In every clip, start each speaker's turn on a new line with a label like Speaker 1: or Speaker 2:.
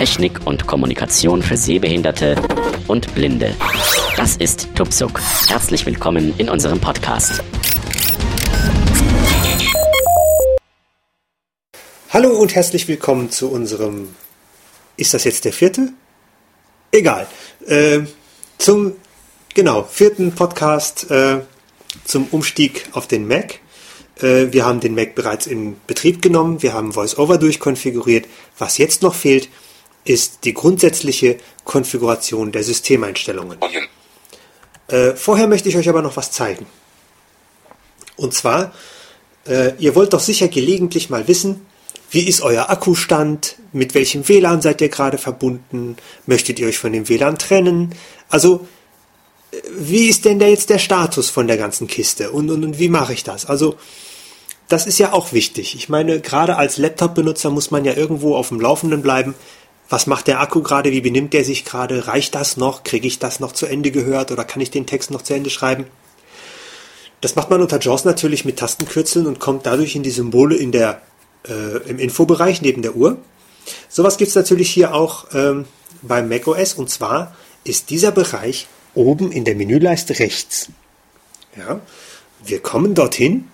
Speaker 1: Technik und Kommunikation für Sehbehinderte und Blinde. Das ist Tupsuk. Herzlich willkommen in unserem Podcast.
Speaker 2: Hallo und herzlich willkommen zu unserem. Ist das jetzt der vierte? Egal. Äh, zum genau vierten Podcast äh, zum Umstieg auf den Mac. Äh, wir haben den Mac bereits in Betrieb genommen, wir haben VoiceOver durchkonfiguriert. Was jetzt noch fehlt, ist die grundsätzliche Konfiguration der Systemeinstellungen. Äh, vorher möchte ich euch aber noch was zeigen. Und zwar, äh, ihr wollt doch sicher gelegentlich mal wissen, wie ist euer Akkustand? Mit welchem WLAN seid ihr gerade verbunden? Möchtet ihr euch von dem WLAN trennen? Also, äh, wie ist denn da jetzt der Status von der ganzen Kiste? Und, und, und wie mache ich das? Also, das ist ja auch wichtig. Ich meine, gerade als Laptop-Benutzer muss man ja irgendwo auf dem Laufenden bleiben. Was macht der Akku gerade? Wie benimmt der sich gerade? Reicht das noch? Kriege ich das noch zu Ende gehört? Oder kann ich den Text noch zu Ende schreiben? Das macht man unter JAWS natürlich mit Tastenkürzeln und kommt dadurch in die Symbole in der, äh, im Infobereich neben der Uhr. Sowas gibt es natürlich hier auch ähm, beim macOS und zwar ist dieser Bereich oben in der Menüleiste rechts. Ja, wir kommen dorthin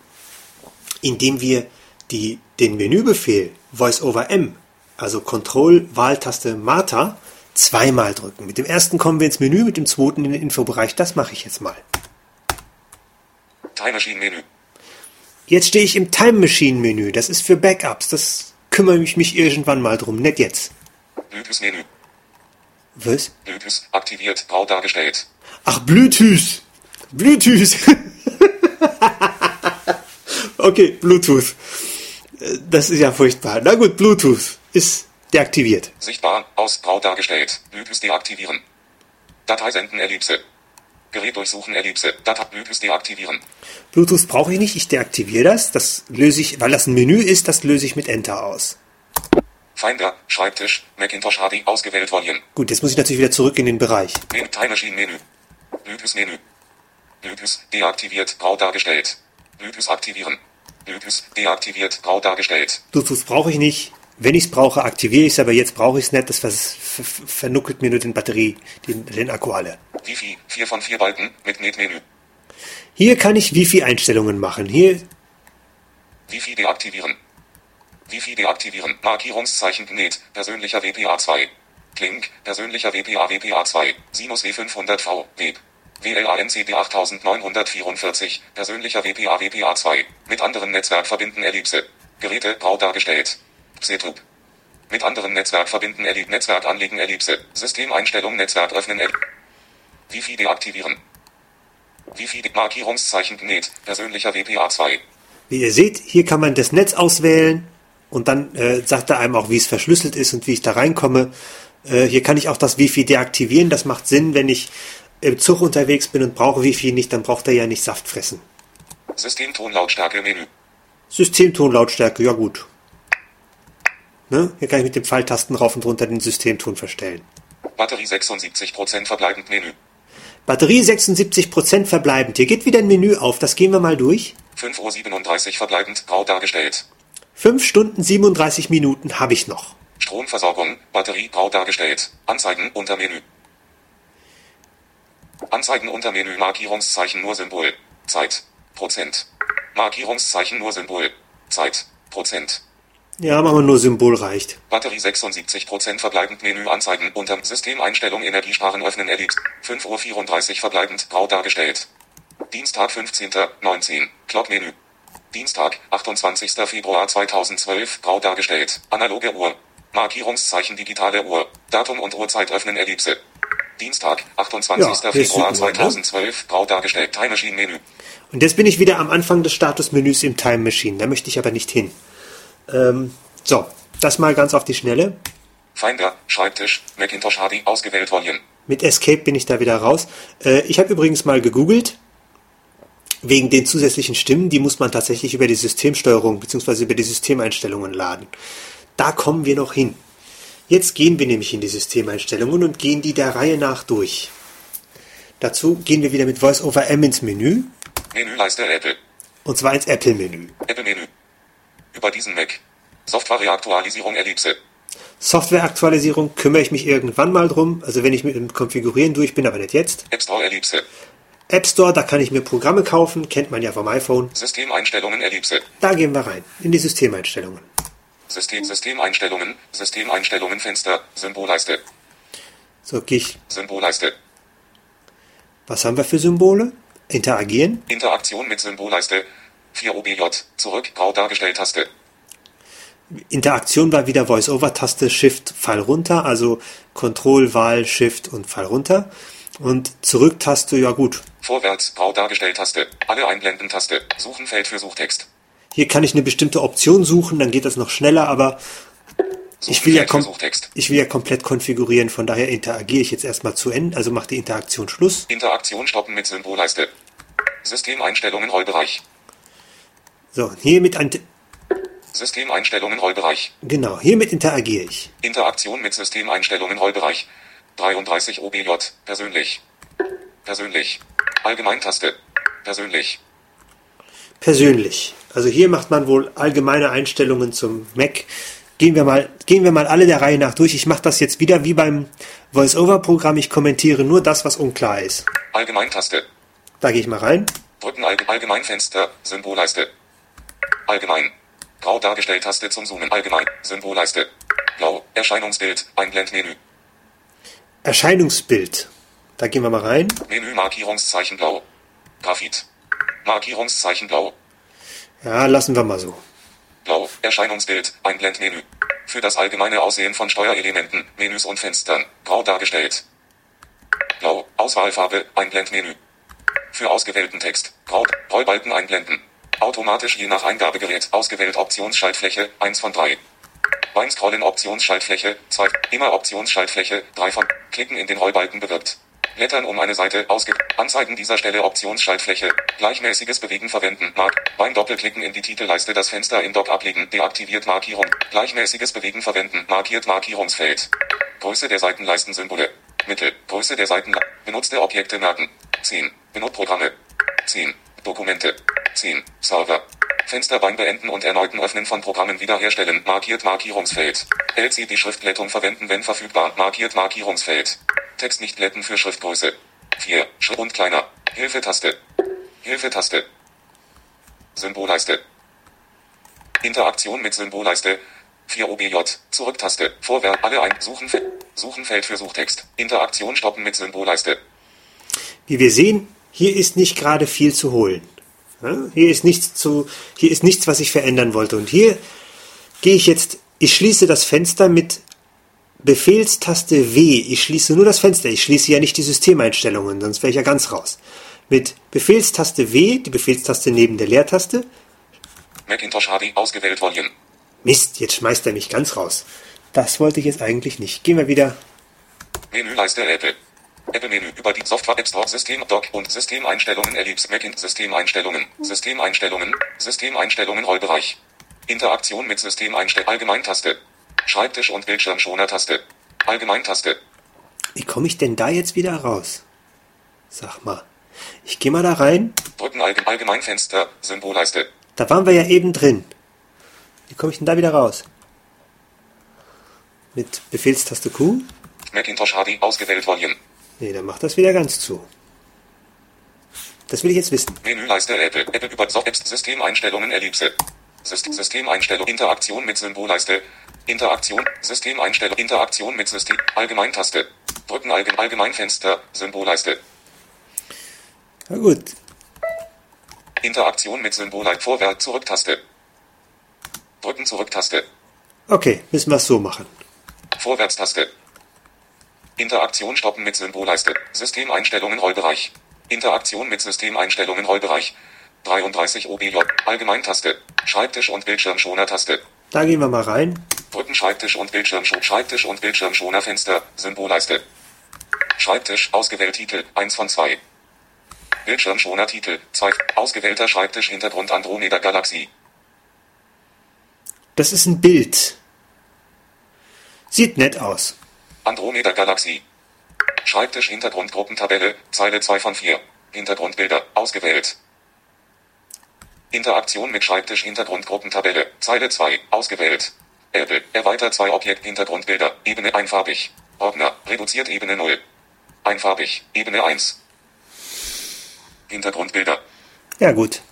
Speaker 2: indem wir die, den Menübefehl Voice over M, also Control-Wahltaste Martha, zweimal drücken. Mit dem ersten kommen wir ins Menü, mit dem zweiten in den Infobereich. Das mache ich jetzt mal.
Speaker 3: Time Machine Menü.
Speaker 2: Jetzt stehe ich im Time Machine Menü. Das ist für Backups. Das kümmere ich mich irgendwann mal drum. Nicht jetzt.
Speaker 3: Bluetooth Menü.
Speaker 2: Was?
Speaker 3: Bluetooth aktiviert, grau dargestellt.
Speaker 2: Ach, Bluetooth. Bluetooth. Okay, Bluetooth. Das ist ja furchtbar. Na gut, Bluetooth ist deaktiviert.
Speaker 3: Sichtbar, aus, grau dargestellt. Bluetooth deaktivieren. Datei senden, Ellipse. Gerät durchsuchen, Ellipse. Datei Bluetooth deaktivieren.
Speaker 2: Bluetooth brauche ich nicht, ich deaktiviere das. Das löse ich, weil das ein Menü ist, das löse ich mit Enter aus.
Speaker 3: Finder, Schreibtisch, Macintosh HD ausgewählt Volume.
Speaker 2: Gut, jetzt muss ich natürlich wieder zurück in den Bereich.
Speaker 3: Time Machine Menü. Bluetooth Menü. Bluetooth deaktiviert, grau dargestellt. Bluetooth aktivieren. Bluetooth deaktiviert, grau dargestellt.
Speaker 2: Bluetooth brauche ich nicht. Wenn ich es brauche, aktiviere ich es, aber jetzt brauche ich es nicht. Das vernuckelt mir nur den Batterie, den, den Akku alle.
Speaker 3: Wi-Fi, 4 von 4 Balken, mit Net-Menü.
Speaker 2: Hier kann ich Wifi-Einstellungen machen. Hier,
Speaker 3: Wi-Fi deaktivieren. Wi-Fi deaktivieren. Markierungszeichen Net. Persönlicher WPA2. Klink. Persönlicher WPA WPA2. Sinus W500V. Web. WLANCD 8944. Persönlicher WPA WPA2. Mit anderen Netzwerk verbinden Ellipse. Geräte grau dargestellt. Psetub. Mit anderen Netzwerk verbinden Ellipse. Netzwerk anlegen Ellipse. Systemeinstellung Netzwerk öffnen Ellipse. Wi-Fi deaktivieren. Wi-Fi de Markierungszeichen Net. Persönlicher WPA2.
Speaker 2: wie ihr seht, hier kann man das Netz auswählen und dann äh, sagt er einem auch, wie es verschlüsselt ist und wie ich da reinkomme. Äh, hier kann ich auch das Wifi deaktivieren. Das macht Sinn, wenn ich im Zug unterwegs bin und brauche Wifi nicht, dann braucht er ja nicht Saft fressen.
Speaker 3: Systemtonlautstärke Menü.
Speaker 2: Systemtonlautstärke, ja gut. Ne? Hier kann ich mit den Pfeiltasten rauf und runter den Systemton verstellen.
Speaker 3: Batterie 76% verbleibend Menü.
Speaker 2: Batterie 76% verbleibend. Hier geht wieder ein Menü auf, das gehen wir mal durch.
Speaker 3: 5.37 Uhr verbleibend grau dargestellt.
Speaker 2: 5 Stunden 37 Minuten habe ich noch.
Speaker 3: Stromversorgung, Batterie grau dargestellt. Anzeigen unter Menü. Anzeigen unter Menü Markierungszeichen nur Symbol. Zeit. Prozent. Markierungszeichen nur Symbol. Zeit. Prozent.
Speaker 2: Ja, machen wir nur Symbol reicht.
Speaker 3: Batterie 76% verbleibend Menü Anzeigen unter Systemeinstellung Energiesparen öffnen Ellipse. 5.34 Uhr verbleibend grau dargestellt. Dienstag 15.19 Clock Menü. Dienstag 28. Februar 2012 grau dargestellt. Analoge Uhr. Markierungszeichen digitale Uhr. Datum und Uhrzeit öffnen Ellipse. Dienstag 28.
Speaker 2: Ja,
Speaker 3: Februar
Speaker 2: die Uhr, ne?
Speaker 3: 2012 grau dargestellt. Time Machine Menü.
Speaker 2: Und jetzt bin ich wieder am Anfang des Statusmenüs im Time Machine. Da möchte ich aber nicht hin. Ähm, so, das mal ganz auf die Schnelle.
Speaker 3: Finder, Schreibtisch, Macintosh HD ausgewählt Volume.
Speaker 2: Mit Escape bin ich da wieder raus. Äh, ich habe übrigens mal gegoogelt. Wegen den zusätzlichen Stimmen, die muss man tatsächlich über die Systemsteuerung bzw. über die Systemeinstellungen laden. Da kommen wir noch hin. Jetzt gehen wir nämlich in die Systemeinstellungen und gehen die der Reihe nach durch. Dazu gehen wir wieder mit Voice over M ins Menü
Speaker 3: Menüleiste Apple.
Speaker 2: und zwar ins Apple-Menü.
Speaker 3: Apple Menü. Über diesen Mac. Software-Reaktualisierung Ellipse.
Speaker 2: Softwareaktualisierung kümmere ich mich irgendwann mal drum. Also wenn ich mit dem Konfigurieren durch bin, aber nicht jetzt.
Speaker 3: App Store Ellipse.
Speaker 2: App Store, da kann ich mir Programme kaufen, kennt man ja vom iPhone.
Speaker 3: Systemeinstellungen Ellipse.
Speaker 2: Da gehen wir rein, in die Systemeinstellungen.
Speaker 3: System Systemeinstellungen. Systemeinstellungen Fenster. Symbolleiste.
Speaker 2: So, gehe ich.
Speaker 3: Symbolleiste.
Speaker 2: Was haben wir für Symbole? Interagieren.
Speaker 3: Interaktion mit Symbolleiste. 4 OBJ. Zurück. Grau dargestellt Taste.
Speaker 2: Interaktion war wieder Voice-Over-Taste, Shift, Pfeil runter, also Control, Wahl, Shift und Pfeil runter. Und Zurück-Taste, ja gut.
Speaker 3: Vorwärts. Grau dargestellt Taste. Alle einblenden Taste. Suchen Feld für Suchtext.
Speaker 2: Hier kann ich eine bestimmte Option suchen, dann geht das noch schneller, aber ich will, ja ich will ja komplett konfigurieren, von daher interagiere ich jetzt erstmal zu Ende, also mache die Interaktion Schluss.
Speaker 3: Interaktion stoppen mit Symbolleiste. Systemeinstellungen Rollbereich.
Speaker 2: So, hiermit, ein-
Speaker 3: Systemeinstellungen Rollbereich.
Speaker 2: genau, hiermit interagiere ich.
Speaker 3: Interaktion mit Systemeinstellungen Rollbereich. 33 OBJ. Persönlich. Persönlich. Allgemeintaste. Persönlich.
Speaker 2: Persönlich. Also hier macht man wohl allgemeine Einstellungen zum Mac. Gehen wir mal, gehen wir mal alle der Reihe nach durch. Ich mache das jetzt wieder wie beim Voice-Over-Programm. Ich kommentiere nur das, was unklar ist.
Speaker 3: Allgemeintaste.
Speaker 2: Da gehe ich mal rein.
Speaker 3: Drücken Allge Allgemeinfenster. Symbolleiste. Allgemein. Grau dargestellt Taste zum Zoomen. Allgemein. Symbolleiste. Blau. Erscheinungsbild. Einblendmenü.
Speaker 2: Erscheinungsbild. Da gehen wir mal rein.
Speaker 3: Menü Markierungszeichen blau. Grafit. Markierungszeichen blau.
Speaker 2: Ja, lassen wir mal so.
Speaker 3: Blau. Erscheinungsbild. Einblendmenü. Für das allgemeine Aussehen von Steuerelementen, Menüs und Fenstern. Grau dargestellt. Blau. Auswahlfarbe. Einblendmenü. Für ausgewählten Text. Grau. Rollbalken einblenden. Automatisch je nach Eingabegerät. Ausgewählt Optionsschaltfläche. 1 von 3. Beim Scrollen Optionsschaltfläche. 2. Immer Optionsschaltfläche. 3 von. Klicken in den Rollbalken bewirkt. Blättern um eine Seite. Ausge Anzeigen dieser Stelle Optionsschaltfläche. Gleichmäßiges Bewegen verwenden. Mark. Beim Doppelklicken in die Titelleiste das Fenster in Dock ablegen. Deaktiviert Markierung. Gleichmäßiges Bewegen verwenden. Markiert Markierungsfeld. Größe der Seitenleistensymbole. Mittel. Größe der Seiten. Benutzte Objekte merken. 10. Benutprogramme. 10. Dokumente. 10. Server. Fenster beim Beenden und erneuten Öffnen von Programmen wiederherstellen. Markiert Markierungsfeld. LCD-Schriftblättung verwenden, wenn verfügbar. Markiert Markierungsfeld. Text nicht glätten für Schriftgröße. 4. Schritt und kleiner. Hilfetaste. Hilfetaste. Symbolleiste. Interaktion mit Symbolleiste. 4 OBJ. Zurücktaste. Vorwärts. Alle ein. Suchenfeld. Suchenfeld für Suchtext. Interaktion stoppen mit Symbolleiste.
Speaker 2: Wie wir sehen, hier ist nicht gerade viel zu holen. Hier ist nichts zu, hier ist nichts, was ich verändern wollte. Und hier gehe ich jetzt, ich schließe das Fenster mit Befehlstaste W. Ich schließe nur das Fenster. Ich schließe ja nicht die Systemeinstellungen, sonst wäre ich ja ganz raus. Mit Befehlstaste W, die Befehlstaste neben der Leertaste.
Speaker 3: Macintosh HD ausgewählt Volume.
Speaker 2: Mist, jetzt schmeißt er mich ganz raus. Das wollte ich jetzt eigentlich nicht. Gehen wir wieder.
Speaker 3: Menüleiste Apple. Apple-Menü über die Software App Store System Dock und Systemeinstellungen Ellipse Macintosh Systemeinstellungen Systemeinstellungen Systemeinstellungen Rollbereich Interaktion mit Systemeinstellungen Allgemeintaste Schreibtisch und Bildschirmschoner-Taste Allgemeintaste
Speaker 2: Wie komme ich denn da jetzt wieder raus? Sag mal. Ich gehe mal da rein.
Speaker 3: Drücken Allge Allgemeinfenster Symbolleiste
Speaker 2: Da waren wir ja eben drin. Wie komme ich denn da wieder raus? Mit Befehlstaste Q?
Speaker 3: Macintosh HD ausgewählt Volume
Speaker 2: Nee, dann macht das wieder ganz zu. Das will ich jetzt wissen.
Speaker 3: Menüleiste Apple Apple über Soft Apps Systemeinstellungen Ellipse. Syst Systemeinstellung Interaktion mit Symbolleiste. Interaktion Systemeinstellung Interaktion mit System Allgemeintaste. Drücken Allge Allgemeinfenster Symbolleiste.
Speaker 2: Na gut.
Speaker 3: Interaktion mit Symbolleiste. Vorwärts Zurücktaste. Drücken Zurücktaste.
Speaker 2: Okay, müssen wir es so machen.
Speaker 3: Vorwärtstaste Interaktion stoppen mit Symbolleiste. Systemeinstellungen Rollbereich Interaktion mit Systemeinstellungen Rollbereich 33 OBJ Allgemeintaste Schreibtisch und Bildschirmschoner-Taste
Speaker 2: Da gehen wir mal rein.
Speaker 3: Drücken Schreibtisch und Bildschirmschoner Schreibtisch und Bildschirmschoner-Fenster Symbolleiste. Schreibtisch ausgewählt Titel 1 von 2 Bildschirmschoner Titel 2 ausgewählter Schreibtisch Hintergrund Andromeda Galaxie.
Speaker 2: Das ist ein Bild. Sieht nett aus.
Speaker 3: Andromeda Galaxie. Schreibtisch Hintergrundgruppentabelle, Zeile 2 von 4. Hintergrundbilder, ausgewählt. Interaktion mit Schreibtisch Hintergrundgruppentabelle, Zeile 2, ausgewählt. Apple. Erweitert zwei Objekt Hintergrundbilder. Ebene einfarbig. Ordner. Reduziert Ebene 0. Einfarbig. Ebene 1. Hintergrundbilder.
Speaker 2: Ja, gut.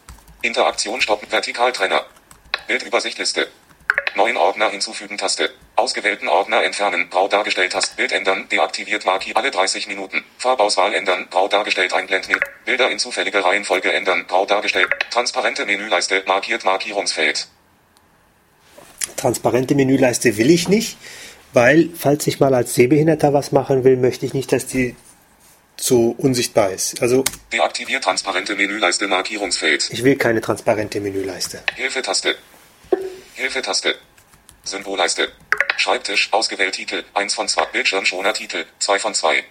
Speaker 3: Interaktion stoppen. Vertikaltrenner. Bildübersichtliste. Neuen Ordner hinzufügen Taste. Ausgewählten Ordner entfernen. Grau dargestellt Taste. Bild ändern. Deaktiviert Marki alle 30 Minuten. Farbauswahl ändern. Grau dargestellt einblenden. Bilder in zufälliger Reihenfolge ändern. Grau dargestellt. Transparente Menüleiste. Markiert Markierungsfeld.
Speaker 2: Transparente Menüleiste will ich nicht, weil, falls ich mal als Sehbehinderter was machen will, möchte ich nicht, dass die so unsichtbar ist. Also
Speaker 3: Deaktiviert transparente Menüleiste Markierungsfeld.
Speaker 2: ich will keine transparente Menüleiste.
Speaker 3: Hilfetaste. Hilfetaste. Symbolleiste. Schreibtisch. Ausgewählt Titel. 1 von 2. Bildschirmschoner Titel. 2 von 2.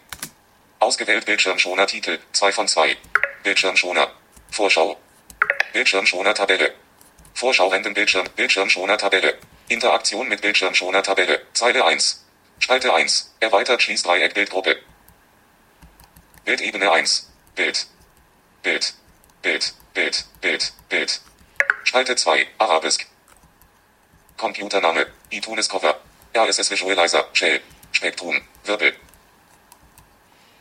Speaker 3: Ausgewählt Bildschirmschoner Titel. 2 von 2. Bildschirmschoner. Vorschau. Bildschirmschoner Tabelle. Vorschau Rentenbildschirm. Bildschirmschoner Tabelle. Interaktion mit Bildschirmschoner Tabelle. Zeile 1. Spalte 1. Erweitert Schließdreieck Bildgruppe. Bildebene 1. Bild. Bild. Bild. Bild. Bild. Bild. Spalte 2. Arabisk. Computername. iTunes Cover. RSS Visualizer. Shell. Spektrum. Wirbel.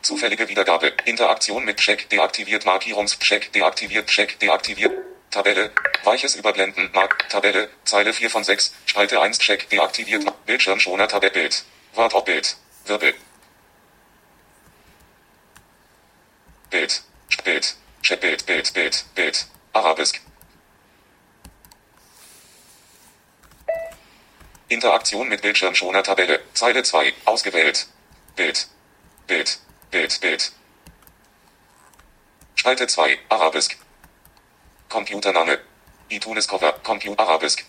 Speaker 3: Zufällige Wiedergabe. Interaktion mit Check deaktiviert Markierungscheck deaktiviert Check deaktiviert. Tabelle. Weiches Überblenden. Mark. Tabelle. Zeile 4 von 6. Spalte 1 Check deaktiviert. Bildschirmschoner Tabelle Bild. Wort ob Bild. Wirbel. Bild. Bild. Check Bild. Bild. Bild. Bild. Arabisk. Interaktion mit Bildschirmschoner Tabelle. Zeile 2. Ausgewählt. Bild. Bild. Bild. Bild. Spalte 2. Arabisk. Computername. iTunes Cover. Computer Arabisk.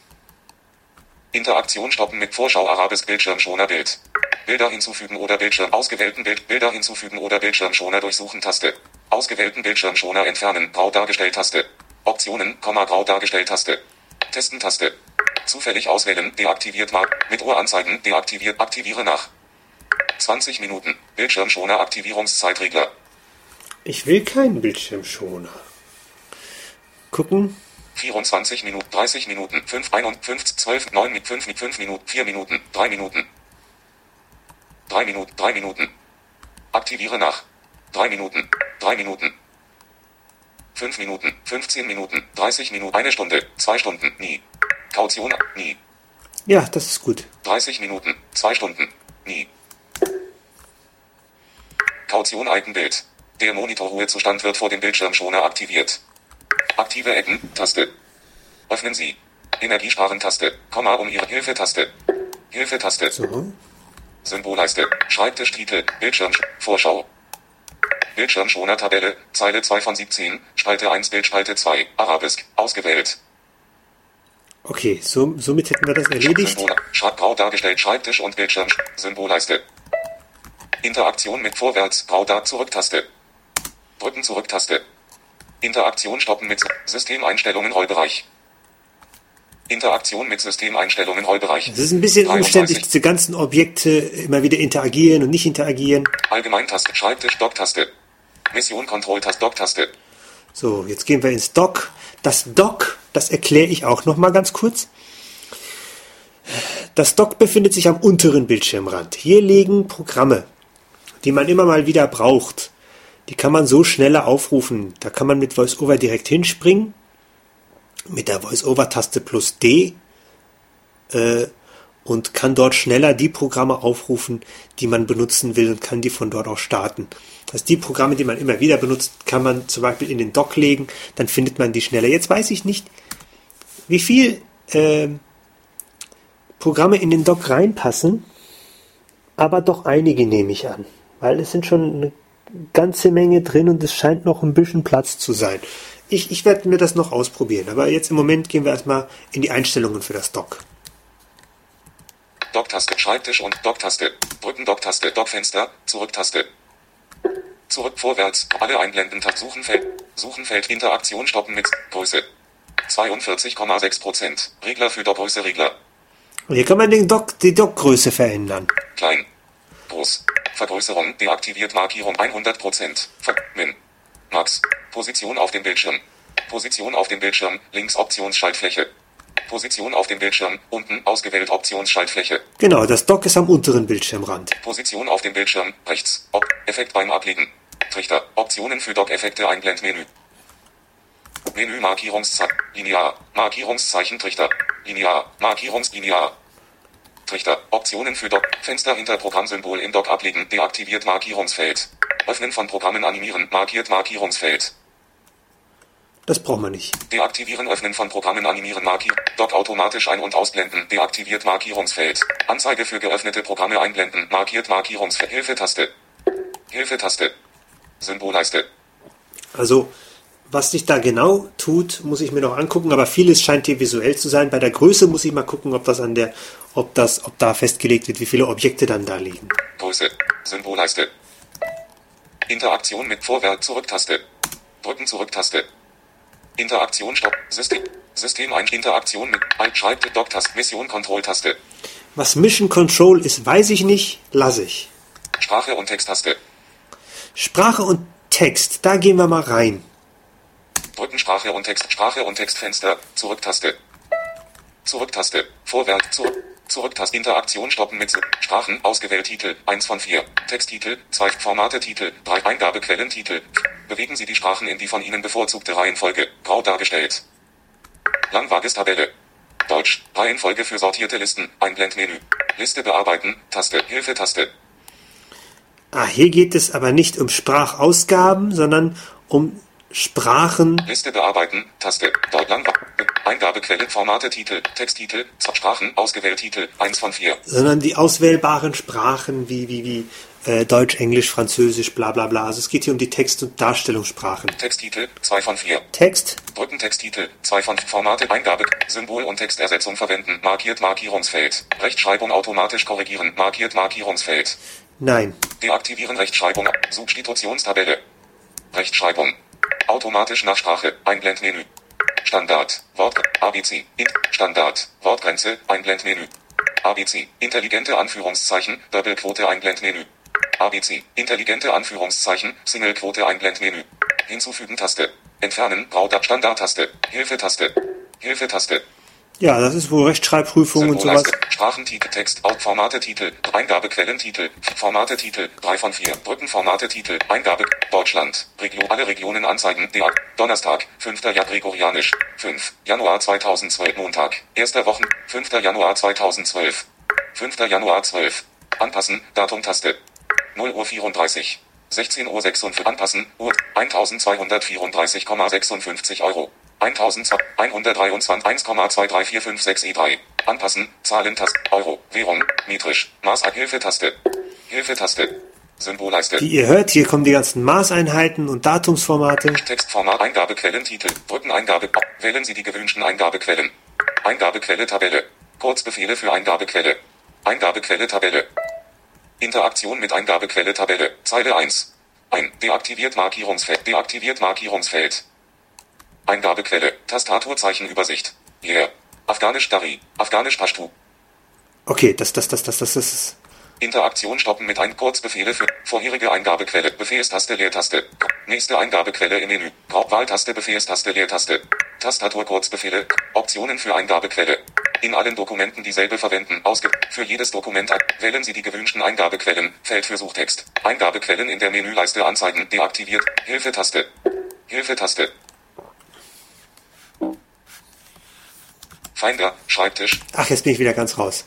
Speaker 3: Interaktion stoppen mit Vorschau Arabisk Bildschirmschoner Bild. Bilder hinzufügen oder Bildschirm ausgewählten Bild Bilder hinzufügen oder Bildschirmschoner durchsuchen Taste. Ausgewählten Bildschirmschoner entfernen grau dargestellt Taste. Optionen, Komma grau dargestellt Taste. Testen Taste. Zufällig auswählen, deaktiviert Mark. Mit Uhr anzeigen, deaktiviert, aktiviere nach. 20 Minuten. Bildschirmschoner Aktivierungszeitregler.
Speaker 2: Ich will keinen Bildschirmschoner. Gucken.
Speaker 3: 24 Minuten, 30 Minuten, 5, 1, 5, 12, 9 mit 5 mit 5 Minuten, 4 Minuten, 3 Minuten. 3 Minuten, 3 Minuten. Aktiviere nach. 3 Minuten, 3 Minuten. 5 Minuten, 15 Minuten, 30 Minuten, 1 Stunde, 2 Stunden, nie. Kaution, nie.
Speaker 2: Ja, das ist gut.
Speaker 3: 30 Minuten, 2 Stunden, nie. Kaution Eigenbild. Der Monitorruhezustand wird vor dem Bildschirmschoner aktiviert. Aktive Ecken, Taste. Öffnen Sie. Energiesparen-Taste, Komma um Ihre Hilfe-Taste. Hilfe-Taste.
Speaker 2: So.
Speaker 3: Symbolleiste. Schreibtischtitel. Bildschirm. Vorschau. Bildschirmschoner Tabelle. Zeile 2 von 17. Spalte 1 Bildspalte 2. Arabisk. Ausgewählt.
Speaker 2: Okay, so, somit hätten wir das erledigt.
Speaker 3: Symbol. Schreibgrau dargestellt. Schreibtisch und Bildschirm. Symbolleiste. Interaktion mit Vorwärts. Grau da Zurücktaste. Drücken Zurücktaste. Interaktion stoppen mit Systemeinstellungen Rollbereich. Interaktion mit Systemeinstellungen Rollbereich.
Speaker 2: Es ist ein bisschen
Speaker 3: 33.
Speaker 2: umständlich, diese ganzen Objekte immer wieder interagieren und nicht interagieren.
Speaker 3: Allgemeintaste. Schreibtisch Dock-Taste. Mission Control-Taste. Dock-Taste.
Speaker 2: So, jetzt gehen wir ins Dock. Das Dock, das erkläre ich auch noch mal ganz kurz. Das Dock befindet sich am unteren Bildschirmrand. Hier liegen Programme, die man immer mal wieder braucht. Die kann man so schneller aufrufen. Da kann man mit VoiceOver direkt hinspringen. Mit der VoiceOver-Taste plus D. Äh, und kann dort schneller die Programme aufrufen, die man benutzen will und kann die von dort auch starten. Heißt, die Programme, die man immer wieder benutzt, kann man zum Beispiel in den Dock legen, dann findet man die schneller. Jetzt weiß ich nicht, wie viel äh, Programme in den Dock reinpassen, aber doch einige nehme ich an, weil es sind schon eine ganze Menge drin und es scheint noch ein bisschen Platz zu sein. Ich, ich werde mir das noch ausprobieren, aber jetzt im Moment gehen wir erstmal in die Einstellungen für das Dock.
Speaker 3: Dock-Taste, Schreibtisch und Dock-Taste. Drücken Dock-Taste, Dock-Fenster, Zurück-Taste. Zurück, vorwärts, alle einblenden, Tab, Suchenfeld, Suchenfeld, Interaktion stoppen mit Größe. 42,6%. Regler für Dockgröße, Regler.
Speaker 2: Und hier kann man den Dock, die Dockgröße verändern.
Speaker 3: Klein. Groß. Vergrößerung, deaktiviert Markierung 100%. Ver Min. Max. Position auf dem Bildschirm. Position auf dem Bildschirm, links Optionsschaltfläche. Position auf dem Bildschirm, unten ausgewählt Optionsschaltfläche.
Speaker 2: Genau, das Dock ist am unteren Bildschirmrand.
Speaker 3: Position auf dem Bildschirm, rechts. Ob Effekt beim Ablegen. Trichter. Optionen für Dock-Effekte Einblendmenü. Menü Markierungszeichen. Linear. Markierungszeichen Trichter. Linear. Markierungslinear. Trichter. Optionen für Dock. Fenster hinter Programmsymbol im Dock ablegen. Deaktiviert Markierungsfeld. Öffnen von Programmen animieren. Markiert Markierungsfeld.
Speaker 2: Das braucht man nicht.
Speaker 3: Deaktivieren Öffnen von Programmen animieren Markier. Dock automatisch ein- und ausblenden. Deaktiviert Markierungsfeld. Anzeige für geöffnete Programme einblenden. Markiert Markierungsfeld. Hilfetaste. Hilfetaste. Symbolleiste.
Speaker 2: Also, was sich da genau tut, muss ich mir noch angucken, aber vieles scheint hier visuell zu sein. Bei der Größe muss ich mal gucken, ob das an der, ob das, ob da festgelegt wird, wie viele Objekte dann da liegen.
Speaker 3: Größe. Symbolleiste. Interaktion mit Vorwärts Zurücktaste. Drücken Zurücktaste. Interaktion Stopp. System. System ein Interaktion mit Alt Schreibt Dock-Taste. Mission Kontrolltaste.
Speaker 2: Was Mission Control ist, weiß ich nicht, lasse ich.
Speaker 3: Sprache und Texttaste.
Speaker 2: Sprache und Text, da gehen wir mal rein.
Speaker 3: Drücken Sprache und Text. Sprache und Textfenster. Zurücktaste. Zurücktaste. Vorwärts. Zurück. Zurücktaste. Interaktion stoppen mit Sprachen. Ausgewählt Titel. 1 von 4. Texttitel. 2 Formate Titel. 3 Eingabequellen Titel. Bewegen Sie die Sprachen in die von Ihnen bevorzugte Reihenfolge. Grau dargestellt. Langwages Tabelle. Deutsch. Reihenfolge für sortierte Listen. Einblendmenü. Liste bearbeiten. Taste. Hilfe-Taste.
Speaker 2: Ah, hier geht es aber nicht um Sprachausgaben, sondern um Sprachen.
Speaker 3: Liste bearbeiten, Taste, dort lang, Eingabequelle, Formate, Titel, Texttitel, Sprachen, ausgewählt Titel, 1 von 4.
Speaker 2: sondern die auswählbaren Sprachen wie, wie, wie äh, Deutsch, Englisch, Französisch, bla bla bla. Also es geht hier um die Text- und Darstellungssprachen.
Speaker 3: Texttitel, 2 von 4.
Speaker 2: Text,
Speaker 3: Drücken Texttitel, 2 von Formate, Eingabe, Symbol und Textersetzung verwenden, markiert Markierungsfeld. Rechtschreibung automatisch korrigieren, markiert Markierungsfeld.
Speaker 2: nein.
Speaker 3: Deaktivieren Rechtschreibung, Substitutionstabelle. Rechtschreibung. Automatisch nach Sprache, Einblendmenü. Standard, Wort, ABC, Int, Standard, Wortgrenze, Einblendmenü. ABC, intelligente Anführungszeichen, Doppelquote Einblendmenü. ABC, intelligente Anführungszeichen, Singlequote Einblendmenü. Hinzufügen Taste. Entfernen, Braudat Standardtaste, Hilfetaste. Hilfetaste.
Speaker 2: Ja, das ist wohl Rechtschreibprüfung und sowas.
Speaker 3: Sprachentitel, Text, Formate, Titel, Eingabequellentitel, Formate, Titel, 3 von 4, Brücken, Formate, Titel, Eingabe, Deutschland, Region, alle Regionen anzeigen, der, Donnerstag, 5. Jahr Gregorianisch, 5, Januar 2012, Montag, 1. Wochen, 5. Januar 2012, 5. Januar 12, anpassen, Datum-Taste, 0 Uhr 34, 16 Uhr 56, anpassen, Uhr, 1234,56 Euro. 1123 1,234556 E3. Anpassen, Zahlentaste, Euro, Währung, metrisch, Maß, Hilfetaste. Hilfetaste. Symbolleiste.
Speaker 2: Wie ihr hört, hier kommen die ganzen Maßeinheiten und Datumsformate.
Speaker 3: Textformat Eingabequellen Titel. Drücken Eingabe. Wählen Sie die gewünschten Eingabequellen. Eingabequelle Tabelle. Kurzbefehle für Eingabequelle. Eingabequelle Tabelle. Interaktion mit Eingabequelle Tabelle. Zeile 1. Ein. Deaktiviert Markierungsfeld. Deaktiviert Markierungsfeld. Eingabequelle. Tastaturzeichenübersicht. Yeah. Afghanisch Dari. Afghanisch Pashtu.
Speaker 2: Okay, das, das, das, das, das, das ist.
Speaker 3: Interaktion stoppen mit ein Kurzbefehle für vorherige Eingabequelle. Befehlstaste Leertaste. Nächste Eingabequelle im Menü. Wahltaste Befehlstaste Leertaste. Tastatur Kurzbefehle. Optionen für Eingabequelle. In allen Dokumenten dieselbe verwenden. Ausge für jedes Dokument wählen Sie die gewünschten Eingabequellen. Feld für Suchtext. Eingabequellen in der Menüleiste anzeigen. Deaktiviert. Hilfetaste. Hilfetaste. Finder. Schreibtisch.
Speaker 2: Ach, jetzt bin ich wieder ganz raus.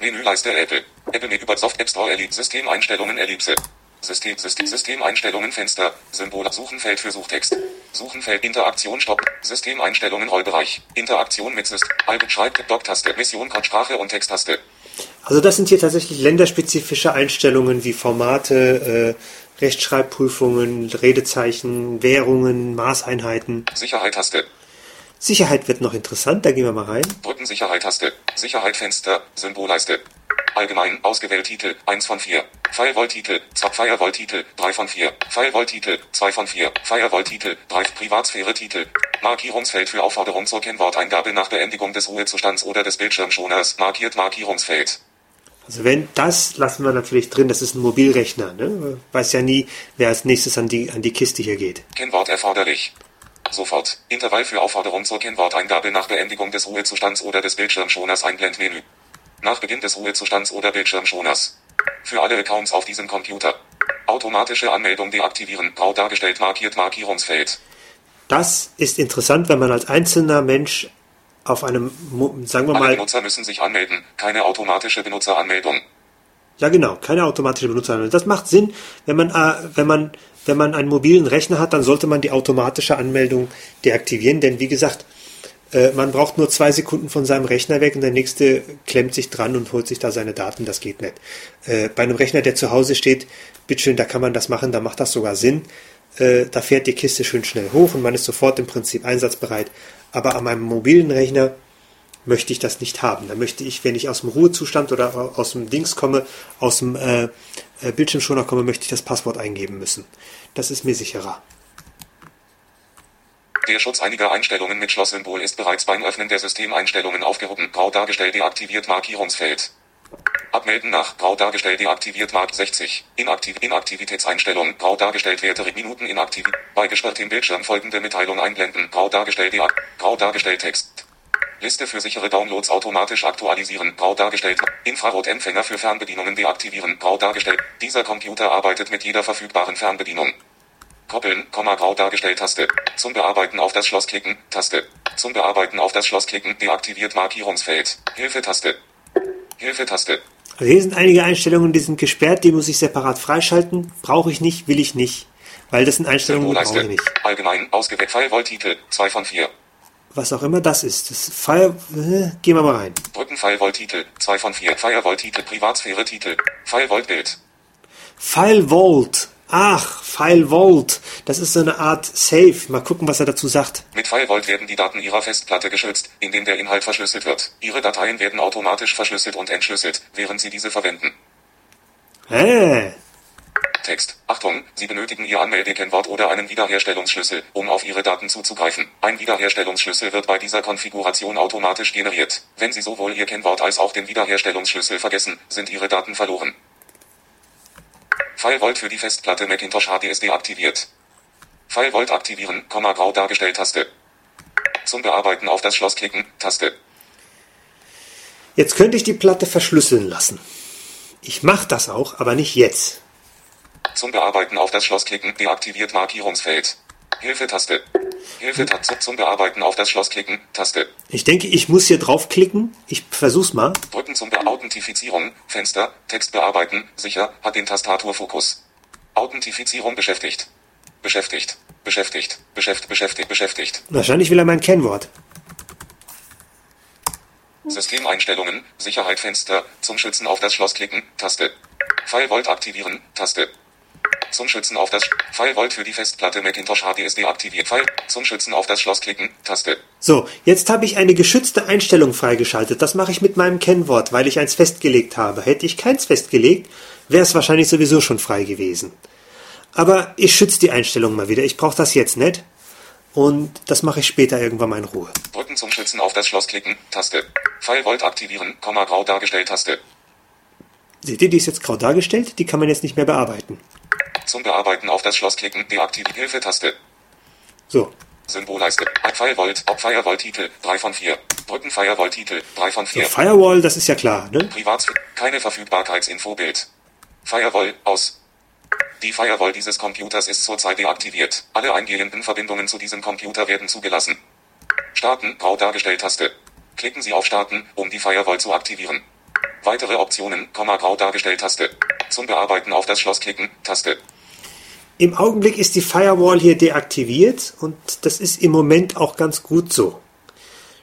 Speaker 3: Menüleiste Apple. Apple mit über Soft App Store Ellipse. Systemeinstellungen Ellipse. System, System, Systemeinstellungen Fenster. Symbol, Suchenfeld für Suchtext. Suchenfeld, Interaktion, Stopp. Systemeinstellungen, Rollbereich. Interaktion mit System. Albe, Schreib, Dock-Taste. Mission, Sprache und Texttaste.
Speaker 2: Also das sind hier tatsächlich länderspezifische Einstellungen wie Formate, äh, Rechtschreibprüfungen, Redezeichen, Währungen, Maßeinheiten.
Speaker 3: Sicherheit-Taste.
Speaker 2: Sicherheit wird noch interessant, da gehen wir mal rein.
Speaker 3: Drücken Sicherheit-Taste. Sicherheit Fenster. Symbolleiste. Allgemein ausgewählt Titel 1 von 4. Firewall-Titel, Firewall-Titel 3 von 4. Firewall-Titel 2 von 4. Firewall-Titel 3. Privatsphäre-Titel. Markierungsfeld für Aufforderung zur Kennworteingabe nach Beendigung des Ruhezustands oder des Bildschirmschoners. Markiert Markierungsfeld.
Speaker 2: Also wenn das lassen wir natürlich drin, das ist ein Mobilrechner, ne? Weiß ja nie, wer als nächstes an die an die Kiste hier geht.
Speaker 3: Kennwort erforderlich. Sofort. Intervall für Aufforderung zur Kennworteingabe nach Beendigung des Ruhezustands oder des Bildschirmschoners Einblendmenü. Nach Beginn des Ruhezustands oder Bildschirmschoners. Für alle Accounts auf diesem Computer. Automatische Anmeldung deaktivieren. Grau dargestellt markiert Markierungsfeld.
Speaker 2: Das ist interessant, wenn man als einzelner Mensch auf einem, sagen wir
Speaker 3: Alle
Speaker 2: mal,
Speaker 3: Benutzer müssen sich anmelden. Keine automatische Benutzeranmeldung.
Speaker 2: Ja, genau, keine automatische Benutzeranmeldung. Das macht Sinn, wenn man, äh, wenn man, wenn man einen mobilen Rechner hat, dann sollte man die automatische Anmeldung deaktivieren, denn wie gesagt, äh, man braucht nur zwei Sekunden von seinem Rechner weg und der nächste klemmt sich dran und holt sich da seine Daten. Das geht nicht. Äh, bei einem Rechner, der zu Hause steht, bitteschön, da kann man das machen, da macht das sogar Sinn. Äh, da fährt die Kiste schön schnell hoch und man ist sofort im Prinzip einsatzbereit. Aber an meinem mobilen Rechner möchte ich das nicht haben. Da möchte ich, wenn ich aus dem Ruhezustand oder aus dem Dings komme, aus dem äh, äh, Bildschirmschoner komme, möchte ich das Passwort eingeben müssen. Das ist mir sicherer.
Speaker 3: Der Schutz einiger Einstellungen mit Schlosssymbol ist bereits beim Öffnen der Systemeinstellungen aufgehoben. Grau dargestellt deaktiviert Markierungsfeld. Abmelden nach Grau dargestellt deaktiviert Mark 60. Inaktiv Inaktivitätseinstellung Grau dargestellt Werte Minuten inaktiv. Bei gesperrtem Bildschirm folgende Mitteilung einblenden. Grau dargestellt deak Grau dargestellt Text. Liste für sichere Downloads automatisch aktualisieren. Grau dargestellt. Infrarotempfänger für Fernbedienungen deaktivieren. Grau dargestellt. Dieser Computer arbeitet mit jeder verfügbaren Fernbedienung. Koppeln, Komma grau dargestellt Taste. Zum Bearbeiten auf das Schloss klicken, Taste. Zum Bearbeiten auf das Schloss klicken, deaktiviert Markierungsfeld. Hilfe-Taste. Hilfe-Taste.
Speaker 2: Also hier sind einige Einstellungen, die sind gesperrt, die muss ich separat freischalten. Brauche ich nicht, will ich nicht. Weil das sind Einstellungen, die brauche ich nicht.
Speaker 3: Allgemein ausgewählt. Firewall-Titel. 2 von 4.
Speaker 2: Was auch immer das ist. Das Fire, äh, gehen wir mal rein.
Speaker 3: Brücken Firewall-Titel. 2 von 4. Firewall-Titel. Privatsphäre-Titel. Firewall-Bild.
Speaker 2: File Vault. Ach, File Vault. Das ist so eine Art Safe. Mal gucken, was er dazu sagt.
Speaker 3: Mit Firewall werden die Daten Ihrer Festplatte geschützt, indem der Inhalt verschlüsselt wird. Ihre Dateien werden automatisch verschlüsselt und entschlüsselt, während Sie diese verwenden.
Speaker 2: Äh,
Speaker 3: Text. Achtung, Sie benötigen Ihr Anmeldekennwort oder einen Wiederherstellungsschlüssel, um auf Ihre Daten zuzugreifen. Ein Wiederherstellungsschlüssel wird bei dieser Konfiguration automatisch generiert. Wenn Sie sowohl Ihr Kennwort als auch den Wiederherstellungsschlüssel vergessen, sind Ihre Daten verloren. FileVault für die Festplatte Macintosh HDSD aktiviert. FileVault aktivieren, Komma grau dargestellt Taste. Zum Bearbeiten auf das Schloss klicken, Taste.
Speaker 2: jetzt könnte ich die Platte verschlüsseln lassen. Ich mache das auch, aber nicht jetzt.
Speaker 3: Zum Bearbeiten auf das Schloss klicken, deaktiviert Markierungsfeld. Hilfe-Taste. Hilfe-Taste. Zum Bearbeiten auf das Schloss klicken, Taste.
Speaker 2: Ich denke, ich muss hier draufklicken. Ich versuch's mal.
Speaker 3: Drücken zum Be Authentifizierung, Fenster, Text bearbeiten, sicher, hat den Tastaturfokus. Authentifizierung beschäftigt. Beschäftigt. Beschäftigt. Beschäftigt. Beschäftigt. Beschäftigt.
Speaker 2: Wahrscheinlich will er mein Kennwort.
Speaker 3: Systemeinstellungen, Sicherheit Fenster, zum Schützen auf das Schloss klicken, Taste. Firewall aktivieren, Taste. Zum Schützen auf das Firewall für die Festplatte Macintosh HDSD aktiviert. File zum Schützen auf das Schloss klicken, Taste.
Speaker 2: So, jetzt habe ich eine geschützte Einstellung freigeschaltet. Das mache ich mit meinem Kennwort, weil ich eins festgelegt habe. Hätte ich keins festgelegt, wäre es wahrscheinlich sowieso schon frei gewesen. Aber ich schütze die Einstellung mal wieder. Ich brauche das jetzt nicht. Und das mache ich später irgendwann mal in Ruhe.
Speaker 3: Drücken zum Schützen auf das Schloss klicken, Taste. Firewall aktivieren, Komma grau dargestellt Taste.
Speaker 2: Seht ihr, die ist jetzt grau dargestellt. Die kann man jetzt nicht mehr bearbeiten.
Speaker 3: Zum Bearbeiten auf das Schloss klicken, deaktiviert Hilfe-Taste.
Speaker 2: So,
Speaker 3: Symbolleiste. Firewall, ob Firewall-Titel, 3 von 4. Drücken Firewall-Titel, 3 von 4.
Speaker 2: Firewall, das ist ja klar, ne?
Speaker 3: Privatsphäre, keine Verfügbarkeitsinfobild. Firewall, aus. Die Firewall dieses Computers ist zurzeit deaktiviert. Alle eingehenden Verbindungen zu diesem Computer werden zugelassen. Starten, grau dargestellt Taste. Klicken Sie auf Starten, um die Firewall zu aktivieren. Weitere Optionen, Komma grau dargestellt Taste. Zum Bearbeiten auf das Schloss klicken, Taste.
Speaker 2: Im Augenblick ist die Firewall hier deaktiviert und das ist im Moment auch ganz gut so.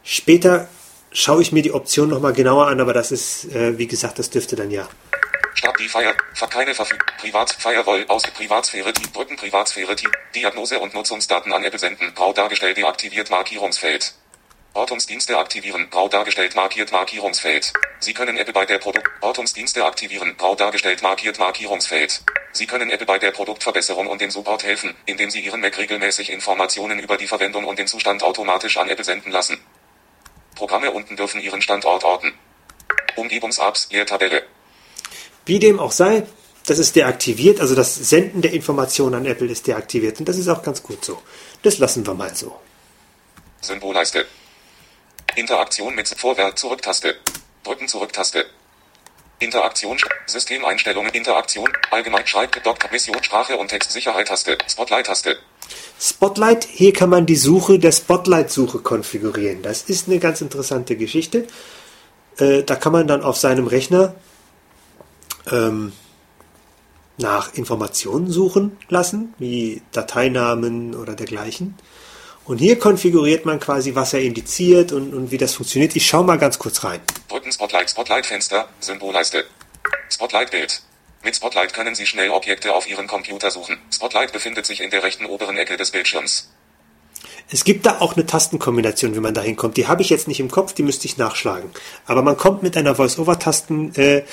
Speaker 2: Später schaue ich mir die Option nochmal genauer an, aber das ist, äh, wie gesagt, das dürfte dann ja.
Speaker 3: Start die Fire, keine Verfüg, Privat, Firewall, aus Privatsphäre, die Brücken, Privatsphäre, die Diagnose und Nutzungsdaten an Apple senden, grau dargestellt, deaktiviert, Markierungsfeld. Ortungsdienste aktivieren, grau dargestellt, markiert, Markierungsfeld. Sie können Apple bei der Produkt, Ortungsdienste aktivieren, grau dargestellt, markiert, Markierungsfeld. Sie können Apple bei der Produktverbesserung und dem Support helfen, indem Sie Ihren Mac regelmäßig Informationen über die Verwendung und den Zustand automatisch an Apple senden lassen. Programme unten dürfen Ihren Standort orten. Umgebungsapps, Leertabelle.
Speaker 2: Wie dem auch sei, Das ist deaktiviert, also das Senden der Informationen an Apple ist deaktiviert und das ist auch ganz gut so. Das lassen wir mal so.
Speaker 3: Symbolleiste. Interaktion mit Vorwärts Zurücktaste. Drücken Zurücktaste. Interaktion, Systemeinstellungen, Interaktion, allgemein schreibt Dr. Mission, Sprache und Textsicherheit Taste, Spotlight Taste.
Speaker 2: Spotlight, hier kann man die Suche der Spotlight-Suche konfigurieren. Das ist eine ganz interessante Geschichte. Äh, da kann man dann auf seinem Rechner ähm, nach Informationen suchen lassen, wie Dateinamen oder dergleichen. Und hier konfiguriert man quasi, was er indiziert und, und wie das funktioniert. Ich schaue mal ganz kurz rein.
Speaker 3: Drücken Spotlight, Spotlight Fenster, Symbolleiste. Spotlight Bild. Mit Spotlight können Sie schnell Objekte auf Ihrem Computer suchen. Spotlight befindet sich in der rechten oberen Ecke des Bildschirms.
Speaker 2: Es gibt da auch eine Tastenkombination, wie man da hinkommt. Die habe ich jetzt nicht im Kopf, die müsste ich nachschlagen. Aber man kommt mit einer Voice-Over-Tasten-Kombination,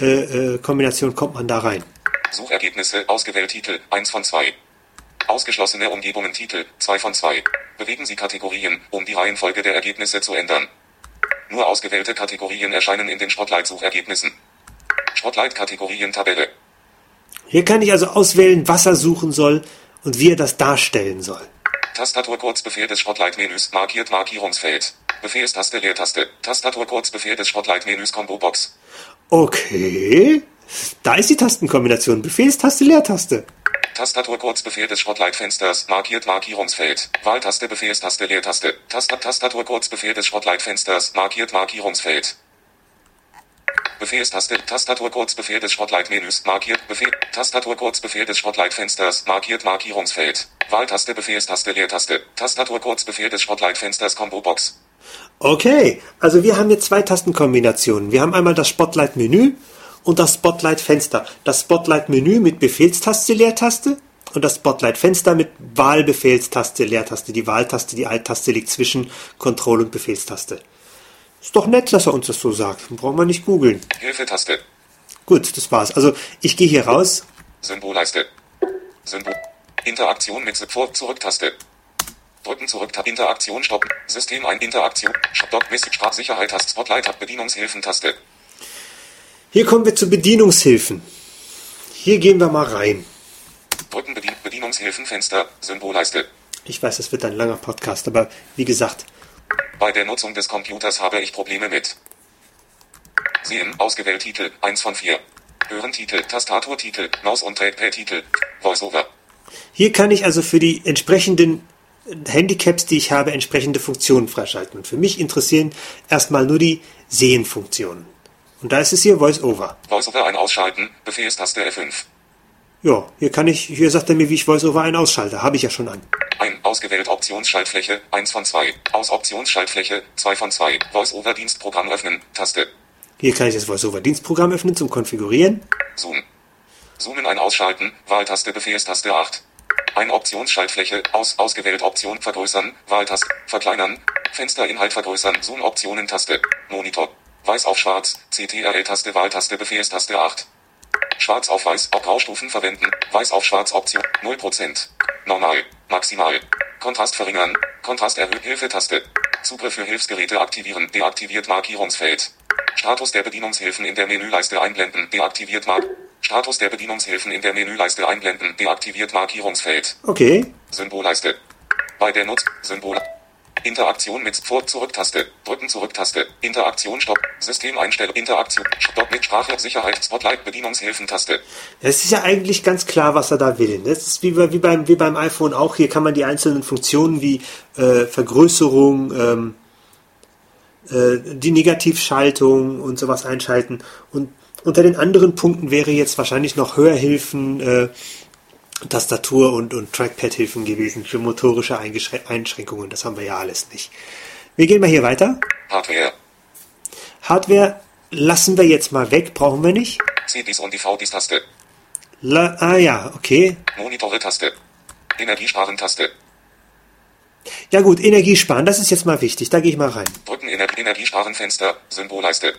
Speaker 2: äh, äh, kommt man da rein.
Speaker 3: Suchergebnisse, ausgewählt Titel, 1 von 2. Ausgeschlossene Umgebungen Titel, 2 von 2. Bewegen Sie Kategorien, um die Reihenfolge der Ergebnisse zu ändern. Nur ausgewählte Kategorien erscheinen in den Spotlight-Suchergebnissen. Spotlight-Kategorien-Tabelle.
Speaker 2: Hier kann ich also auswählen, was er suchen soll und wie er das darstellen soll.
Speaker 3: Tastaturkurzbefehl des Spotlight-Menüs markiert Markierungsfeld. Befehlstaste Leertaste. Tastaturkurzbefehl des Spotlight-Menüs Combo-Box.
Speaker 2: Okay. Da ist die Tastenkombination. Befehlstaste Leertaste.
Speaker 3: Tastaturkurzbefehl des Spotlight-Fensters markiert Markierungsfeld. Wahltaste Befehlstaste Leertaste. Tast Tastaturkurzbefehl des Spotlight-Fensters markiert Markierungsfeld. Befehlstaste, Tastaturkurzbefehl des Spotlight-Menüs, markiert, Befehl, Tastaturkurzbefehl des Spotlight-Fensters, markiert Markierungsfeld, Wahltaste, Befehlstaste, Leertaste, Tastaturkurzbefehl des Spotlight-Fensters, Combo-Box.
Speaker 2: Okay, also wir haben jetzt zwei Tastenkombinationen. Wir haben einmal das Spotlight-Menü und das Spotlight-Fenster. Das Spotlight-Menü mit Befehlstaste, Leertaste und das Spotlight-Fenster mit Wahlbefehlstaste, Leertaste. Die Wahltaste, die Alt-Taste liegt zwischen Control und Befehlstaste. Ist doch nett, dass er uns das so sagt. Brauchen wir nicht googeln.
Speaker 3: Hilfetaste.
Speaker 2: Gut, das war's. Also ich gehe hier raus.
Speaker 3: Symbolleiste. Symbol. Interaktion mit Vor Zurücktaste. Drücken zurück, Interaktion stoppen. System ein Interaktion. Stopp, Message, Sprachsicherheit, Taste, Spotlight, Bedienungshilfen, Taste.
Speaker 2: Hier kommen wir zu Bedienungshilfen. Hier gehen wir mal rein.
Speaker 3: Drücken Bedien Bedienungshilfen, Fenster, Symbolleiste.
Speaker 2: Ich weiß, das wird ein langer Podcast, aber wie gesagt,
Speaker 3: bei der Nutzung des Computers habe ich Probleme mit. Sehen, ausgewählt Titel, 1 von 4. Hören Titel, Tastaturtitel, Maus- und Trackpad-Titel, VoiceOver.
Speaker 2: Hier kann ich also für die entsprechenden Handicaps, die ich habe, entsprechende Funktionen freischalten. Und für mich interessieren erstmal nur die Sehenfunktionen. Und da ist es hier VoiceOver.
Speaker 3: VoiceOver ein ausschalten, Befehlstaste F5.
Speaker 2: Ja, hier kann ich, hier sagt er mir, wie ich VoiceOver ein ausschalte. Habe ich ja schon an.
Speaker 3: Ein, ausgewählt Optionsschaltfläche, 1 von 2. Aus Optionsschaltfläche, 2 von 2. VoiceOver Dienstprogramm öffnen, Taste.
Speaker 2: Hier kann ich das VoiceOver Dienstprogramm öffnen zum Konfigurieren.
Speaker 3: Zoom. Zoomen ein ausschalten, Wahltaste Befehlstaste 8. Ein Optionsschaltfläche, aus, ausgewählt Option vergrößern, Wahltaste, verkleinern, Fensterinhalt vergrößern, Zoom Optionen Taste, Monitor. Weiß auf schwarz, CTRL-Taste, Wahltaste Befehlstaste 8. Schwarz auf weiß, auf Graustufen verwenden, weiß auf schwarz Option, 0%. Normal, maximal. Kontrast verringern, Kontrast erhöhen, Hilfetaste. Zugriff für Hilfsgeräte aktivieren, deaktiviert Markierungsfeld. Status der Bedienungshilfen in der Menüleiste einblenden, deaktiviert Mark. Status der Bedienungshilfen in der Menüleiste einblenden, deaktiviert Markierungsfeld.
Speaker 2: Okay.
Speaker 3: Symbolleiste. Bei der Nutz, Symbol. Interaktion mit Vor Zurücktaste. Drücken Zurücktaste. Interaktion Stopp. Systemeinstellung. Interaktion. Stopp mit Sprache. Sicherheit. Spotlight. Bedienungshilfen Taste.
Speaker 2: Es ist ja eigentlich ganz klar, was er da will. Das ist wie, wie, beim, wie beim iPhone auch. Hier kann man die einzelnen Funktionen wie äh, Vergrößerung, ähm, äh, die Negativschaltung und sowas einschalten. Und unter den anderen Punkten wäre jetzt wahrscheinlich noch Hörhilfen, äh, Tastatur- und, und Trackpad-Hilfen gewesen für motorische Einschränkungen. Das haben wir ja alles nicht. Wir gehen mal hier weiter.
Speaker 3: Hardware.
Speaker 2: Hardware lassen wir jetzt mal weg, brauchen wir nicht.
Speaker 3: CDs und DVDs-Taste.
Speaker 2: ah ja, okay.
Speaker 3: Monitore-Taste. Energiesparen-Taste.
Speaker 2: Ja gut, Energiesparen, das ist jetzt mal wichtig. Da gehe ich mal rein.
Speaker 3: Drücken Ener Energiesparen-Fenster, Symbolleiste.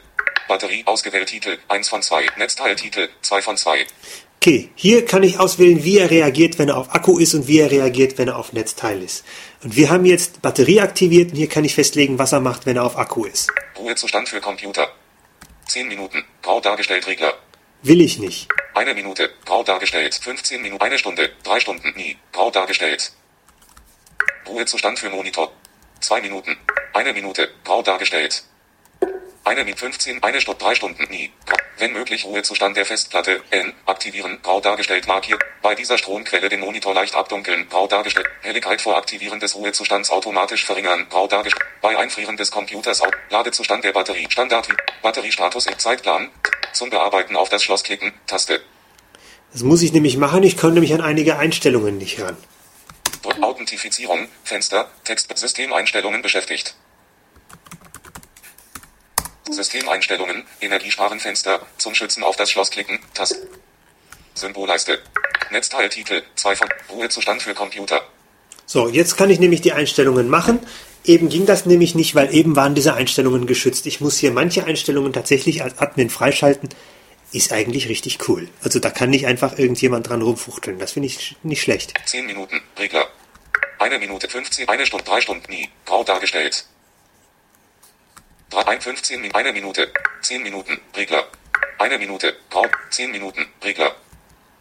Speaker 3: Batterie ausgewählt Titel, 1 von 2. Netzteiltitel, 2 von 2.
Speaker 2: Okay, hier kann ich auswählen, wie er reagiert, wenn er auf Akku ist und wie er reagiert, wenn er auf Netzteil ist. Und wir haben jetzt Batterie aktiviert und hier kann ich festlegen, was er macht, wenn er auf Akku ist.
Speaker 3: Ruhezustand für Computer. 10 Minuten. Grau dargestellt Regler.
Speaker 2: Will ich nicht.
Speaker 3: Eine Minute, grau dargestellt. 15 Minuten, eine Stunde, drei Stunden, nie, grau dargestellt. Ruhezustand für Monitor. Zwei Minuten, eine Minute, grau dargestellt. Eine mit 15, eine Stunde, drei Stunden, nie. Wenn möglich Ruhezustand der Festplatte, N, aktivieren, grau dargestellt, markiert. Bei dieser Stromquelle den Monitor leicht abdunkeln, grau dargestellt. Helligkeit vor Aktivieren des Ruhezustands automatisch verringern, grau dargestellt. Bei Einfrieren des Computers, au- Ladezustand der Batterie, Standard, Batteriestatus im Zeitplan. Zum Bearbeiten auf das Schloss klicken, Taste.
Speaker 2: Das muss ich nämlich machen. Ich komme nämlich an einige Einstellungen nicht ran.
Speaker 3: Authentifizierung, Fenster, Text, Systemeinstellungen beschäftigt. Systemeinstellungen, Energiesparen Fenster, zum Schützen auf das Schloss klicken, Taste. Symbolleiste. Netzteiltitel, 2 von Ruhezustand für Computer.
Speaker 2: So, jetzt kann ich nämlich die Einstellungen machen. Eben ging das nämlich nicht, weil eben waren diese Einstellungen geschützt. Ich muss hier manche Einstellungen tatsächlich als Admin freischalten. Ist eigentlich richtig cool. Also da kann nicht einfach irgendjemand dran rumfuchteln. Das finde ich nicht schlecht.
Speaker 3: 10 Minuten, Regler. Eine Minute 15, eine Stunde, drei Stunden nie, grau dargestellt. 3, 1, 15, Min- eine Minute, 10 Minuten, Regler. Eine Minute, grau, 10 Minuten, Regler.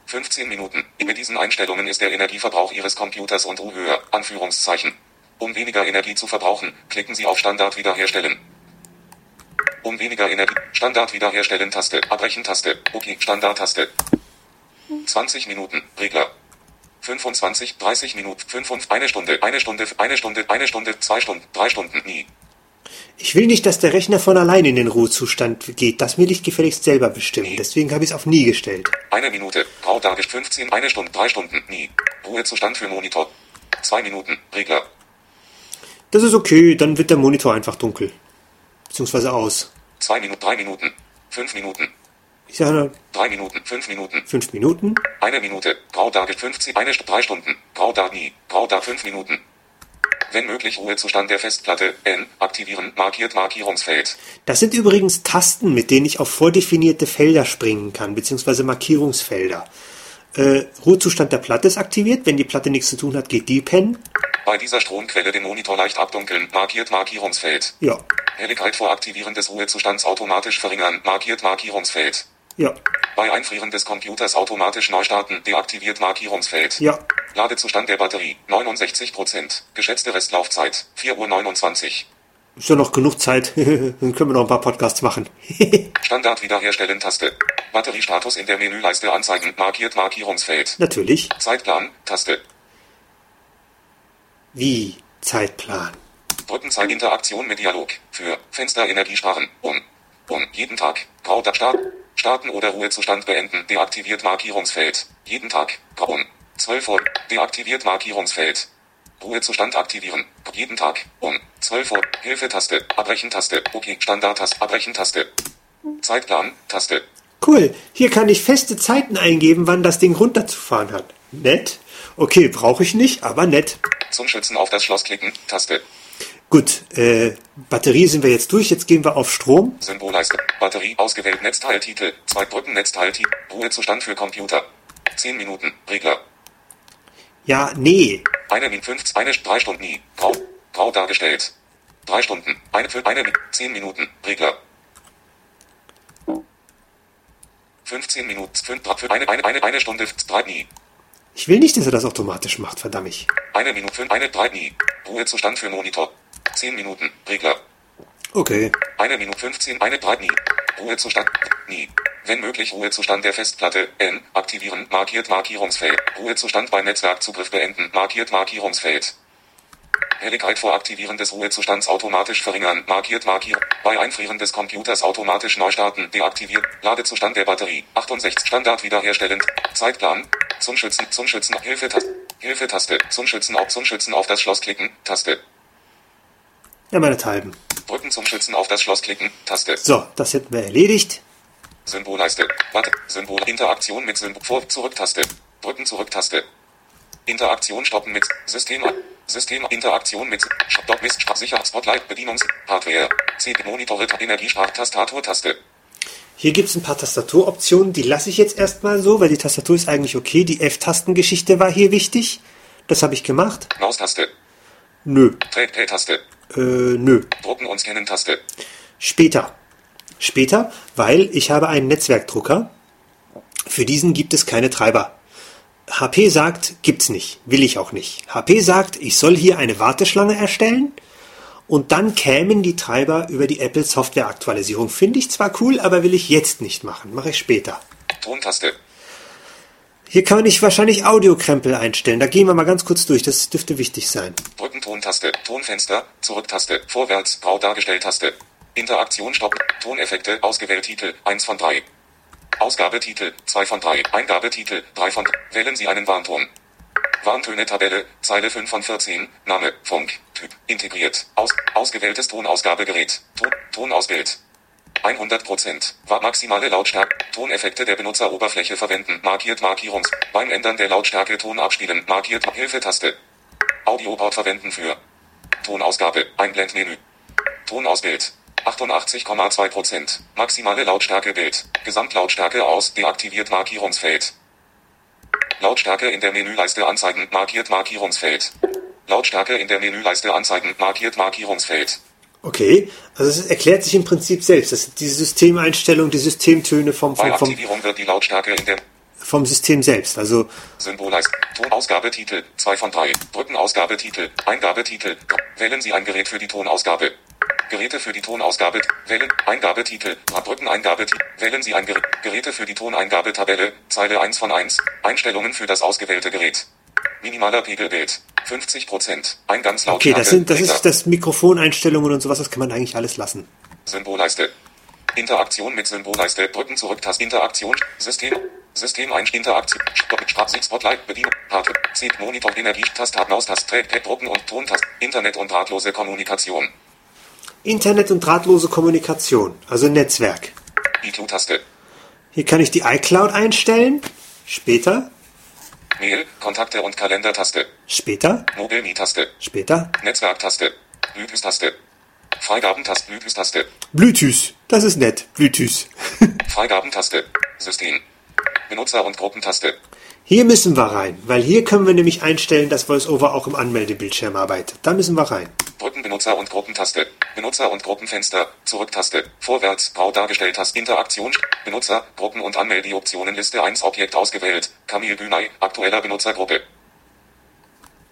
Speaker 3: 15 Minuten. Mit diesen Einstellungen ist der Energieverbrauch Ihres Computers und Ruhe höher, Anführungszeichen. Um weniger Energie zu verbrauchen, klicken Sie auf Standard wiederherstellen. Um weniger Energie, Standard wiederherstellen Taste, Abbrechen Taste, OK, Standard Taste. 20 Minuten, Regler. 25, 30 Minuten, 5 und eine Stunde, eine Stunde, eine Stunde, eine Stunde, zwei Stunden, drei Stunden, nie.
Speaker 2: Ich will nicht, dass der Rechner von allein in den Ruhezustand geht. Das will ich gefälligst selber bestimmen. Deswegen habe ich es auf nie gestellt.
Speaker 3: Eine Minute, dargestellt 15, eine Stunde, drei Stunden, nie. Ruhezustand für Monitor. Zwei Minuten, Regler.
Speaker 2: Das ist okay, dann wird der Monitor einfach dunkel. Beziehungsweise aus.
Speaker 3: Zwei Minuten, drei Minuten. Fünf Minuten.
Speaker 2: Ich sage
Speaker 3: Drei Minuten, fünf Minuten.
Speaker 2: fünf Minuten.
Speaker 3: Eine Minute, grau dargestellt 15, eine Stunde, drei Stunden. Grau da nie, grau da fünf Minuten. Wenn möglich Ruhezustand der Festplatte, N, aktivieren, markiert Markierungsfeld.
Speaker 2: Das sind übrigens Tasten, mit denen ich auf vordefinierte Felder springen kann, beziehungsweise Markierungsfelder. Äh, Ruhezustand der Platte ist aktiviert. Wenn die Platte nichts zu tun hat, geht die pennen.
Speaker 3: Bei dieser Stromquelle den Monitor leicht abdunkeln, markiert Markierungsfeld.
Speaker 2: Ja,
Speaker 3: Helligkeit vor Aktivieren des Ruhezustands automatisch verringern, markiert Markierungsfeld.
Speaker 2: Ja,
Speaker 3: Bei Einfrieren des Computers automatisch neu starten, deaktiviert Markierungsfeld.
Speaker 2: ja.
Speaker 3: Ladezustand der Batterie, 69%. Geschätzte Restlaufzeit, 4 Uhr 29.
Speaker 2: Ist ja noch genug Zeit. Dann können wir noch ein paar Podcasts machen.
Speaker 3: Standard wiederherstellen Taste. Batteriestatus in der Menüleiste anzeigen, markiert Markierungsfeld.
Speaker 2: Natürlich.
Speaker 3: Zeitplan, Taste.
Speaker 2: Wie Zeitplan.
Speaker 3: Brückenzeit Interaktion mit Dialog. Für Fenster Energiesparen. Um. Um. Jeden Tag. Grau da Start. Starten oder Ruhezustand beenden. Deaktiviert Markierungsfeld. Jeden Tag. Um. 12 Uhr. Deaktiviert Markierungsfeld. Ruhezustand aktivieren. Jeden Tag. Um. 12 Uhr. Hilfetaste. Abbrechen-Taste. OK. Standard-Taste. Abbrechen-Taste. Zeitplan. Taste.
Speaker 2: Cool. Hier kann ich feste Zeiten eingeben, wann das Ding runterzufahren hat. Nett. Okay, brauche ich nicht, aber nett.
Speaker 3: Zum Schützen auf das Schloss klicken. Taste.
Speaker 2: Gut, äh, Batterie sind wir jetzt durch. Jetzt gehen wir auf Strom.
Speaker 3: Symbolleiste. Batterie ausgewählt. Netzteiltitel. Zwei Brücken Netzteiltitel. Ruhezustand für Computer. 10 Minuten. Regler.
Speaker 2: Ja, nee.
Speaker 3: Eine Min 5, eine, drei Stunden nie. Grau. Grau dargestellt. Drei Stunden. Eine für eine 10 Minuten. Regler. 15 Minuten. Fünf, für eine, eine, eine, eine Stunde. Drei nie.
Speaker 2: Ich will nicht, dass er das automatisch macht, verdammt.
Speaker 3: Eine Minute. Fünf, eine, drei nie. Ruhezustand für Monitor. 10 Minuten. Regler.
Speaker 2: Okay.
Speaker 3: Eine Minute 15, eine 3 nie. Ruhezustand. Nie. Wenn möglich Ruhezustand der Festplatte. N. Aktivieren. Markiert Markierungsfeld. Ruhezustand beim Netzwerkzugriff beenden. Markiert Markierungsfeld. Helligkeit vor Aktivieren des Ruhezustands automatisch verringern. Markiert Markier. Bei Einfrieren des Computers automatisch neu starten. Deaktiviert. Ladezustand der Batterie. 68. Standard wiederherstellen. Zeitplan. Zum Schützen. Zum Schützen. Hilfetaste. Hilfetaste. Zum Schützen auf. Zum Schützen auf das Schloss klicken. Taste.
Speaker 2: Ja, meinethalben.
Speaker 3: Drücken zum Schützen auf das Schloss klicken. Taste.
Speaker 2: So, das hätten wir erledigt.
Speaker 3: Symbolleiste. Warte. Symbol. Interaktion mit Symbol. Vor. Zurücktaste. Drücken Zurücktaste. Interaktion stoppen mit System. System. Interaktion mit Stopp Mist. Sicher. Spotlight. Bedienungs. Hardware. CD. Monitore. Energiespar. Tastaturtaste.
Speaker 2: Hier gibt's ein paar Tastaturoptionen, die lasse ich jetzt erstmal so, weil die Tastatur ist eigentlich okay. Die F-Tastengeschichte war hier wichtig. Das habe ich gemacht.
Speaker 3: Maustaste.
Speaker 2: Nö.
Speaker 3: Trackpad-Taste.
Speaker 2: Äh, nö.
Speaker 3: Drucken und Scannen-Taste.
Speaker 2: Später. Später, weil ich habe einen Netzwerkdrucker Für diesen gibt es keine Treiber. HP sagt, gibt's nicht, will ich auch nicht. HP sagt, ich soll hier eine Warteschlange erstellen und dann kämen die Treiber über die Apple Software Aktualisierung. Finde ich zwar cool, aber will ich jetzt nicht machen, mache ich später.
Speaker 3: Tontaste.
Speaker 2: Hier kann ich wahrscheinlich Audiokrempel einstellen. Da gehen wir mal ganz kurz durch, das dürfte wichtig sein.
Speaker 3: Drücken Tontaste. Tonfenster. Zurücktaste. Vorwärts. Grau dargestellt Taste. Interaktion stoppen. Toneffekte. Ausgewählt Titel. 1 von 3. Ausgabetitel 2 von 3. Eingabetitel 3 von 3. Wählen Sie einen Warnton. Warntöne Tabelle, Zeile 5 von 14, Name, Funk, Typ, integriert, aus, ausgewähltes Tonausgabegerät, Ton, Tonausbild. 100%. War maximale Lautstärke. Toneffekte der Benutzeroberfläche verwenden. Markiert Markierungs. Beim Ändern der Lautstärke Ton abspielen. Markiert Hilfetaste. Audioport verwenden für Tonausgabe. Einblendmenü. Tonausbild. 88,2%. Maximale Lautstärke Bild. Gesamtlautstärke aus. Deaktiviert Markierungsfeld. Lautstärke in der Menüleiste anzeigen. Markiert Markierungsfeld. Lautstärke in der Menüleiste anzeigen. Markiert Markierungsfeld.
Speaker 2: Okay, also es erklärt sich im Prinzip selbst. Das sind die Systemeinstellungen, die Systemtöne vom, vom, vom,
Speaker 3: wird die Lautstärke in der
Speaker 2: vom System selbst. Also
Speaker 3: Symbolleist. Tonausgabetitel 2 von 3. Drücken Ausgabetitel. Eingabetitel. Wählen Sie ein Gerät für die Tonausgabe. Geräte für die Tonausgabe. Wählen Eingabetitel. Drücken Eingabetitel. Wählen Sie ein Gerät. Geräte für die Toneingabetabelle. Zeile 1 von 1. Einstellungen für das ausgewählte Gerät. Minimaler Pegelbild. 50 Prozent.
Speaker 2: okay,
Speaker 3: Eingangslautstärke.
Speaker 2: das sind das ist das Mikrofoneinstellungen und sowas, das kann man eigentlich alles lassen.
Speaker 3: Symbolleiste. Interaktion mit Symbolleiste. Drücken zurück. Interaktion. System. System ein Interaktion. Stopp. Sprach Spotlight. Bedienung. Harte. Zieht Monitor. Energie. Tastat. Maustat. Trackpad. Drucken und Tontast. Internet und drahtlose Kommunikation.
Speaker 2: Internet und drahtlose Kommunikation, also Netzwerk.
Speaker 3: iCloud-Taste.
Speaker 2: Hier kann ich die iCloud einstellen. Später,
Speaker 3: Mail. Kontakte und Kalender-Taste.
Speaker 2: später,
Speaker 3: Mobilme-Taste.
Speaker 2: später.
Speaker 3: Netzwerk-Taste. Bluetooth-Taste. Freigabentaste. Bluetooth-Taste.
Speaker 2: Bluetooth, das ist nett. Bluetooth.
Speaker 3: Freigabentaste. System. Benutzer- und Gruppentaste.
Speaker 2: Hier müssen wir rein, weil hier können wir nämlich einstellen, dass VoiceOver auch im Anmeldebildschirm arbeitet. Da müssen wir rein.
Speaker 3: Drücken Benutzer- und Gruppentaste. Benutzer- und Gruppenfenster. Zurücktaste. Vorwärts. Grau dargestellt hast. Interaktion. Benutzer. Gruppen- und Anmeldeoptionen. Liste 1 Objekt ausgewählt. Kamil Günay. Aktueller Benutzergruppe.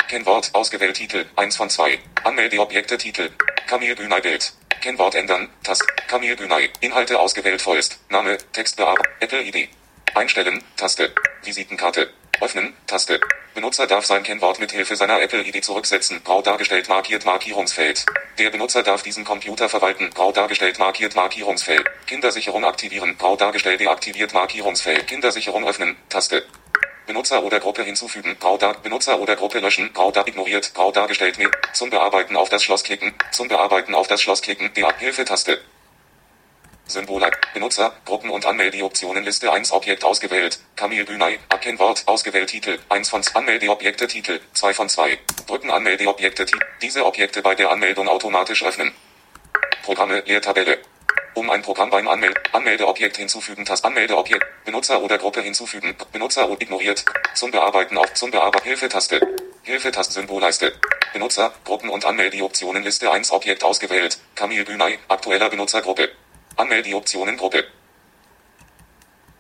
Speaker 3: Kennwort. Ausgewählt Titel. 1 von 2. Anmeldeobjekte Titel. Kamil Günay Bild. Kennwort ändern. Tast. Kamil Günay. Inhalte ausgewählt vollst. Name. Text bearbeiten. Apple ID. Einstellen. Taste. Visitenkarte. Öffnen. Taste. Benutzer darf sein Kennwort mit Hilfe seiner Apple ID zurücksetzen. Grau dargestellt markiert Markierungsfeld. Der Benutzer darf diesen Computer verwalten. Grau dargestellt markiert Markierungsfeld. Kindersicherung aktivieren. Grau dargestellt deaktiviert Markierungsfeld. Kindersicherung öffnen. Taste. Benutzer oder Gruppe hinzufügen. Grau dar Benutzer oder Gruppe löschen. Grau dar ignoriert. Grau dargestellt mit. Zum Bearbeiten auf das Schloss klicken. Zum Bearbeiten auf das Schloss klicken. Der Hilfe-Taste. Symbole. Benutzer, Gruppen und Anmeldeoptionen Liste 1 Objekt ausgewählt. Kamil Günay, Erkennwort, ausgewählt Titel, 1 von 2 Anmeldeobjekte Titel, 2 von 2. Drücken Anmeldeobjekte Titel. Diese Objekte bei der Anmeldung automatisch öffnen. Programme, Leertabelle. Um ein Programm beim Anmel Anmeldeobjekt hinzufügen, Tast Anmeldeobjekt, Benutzer oder Gruppe hinzufügen, Benutzer und ignoriert. Zum Bearbeiten auf zum Bearbeiten Hilfetaste. Hilfetaste Symbolleiste. Benutzer, Gruppen und Anmeldeoptionen Liste 1 Objekt ausgewählt. Kamil Günay, aktueller Benutzergruppe. Anmeldeoptionen Gruppe.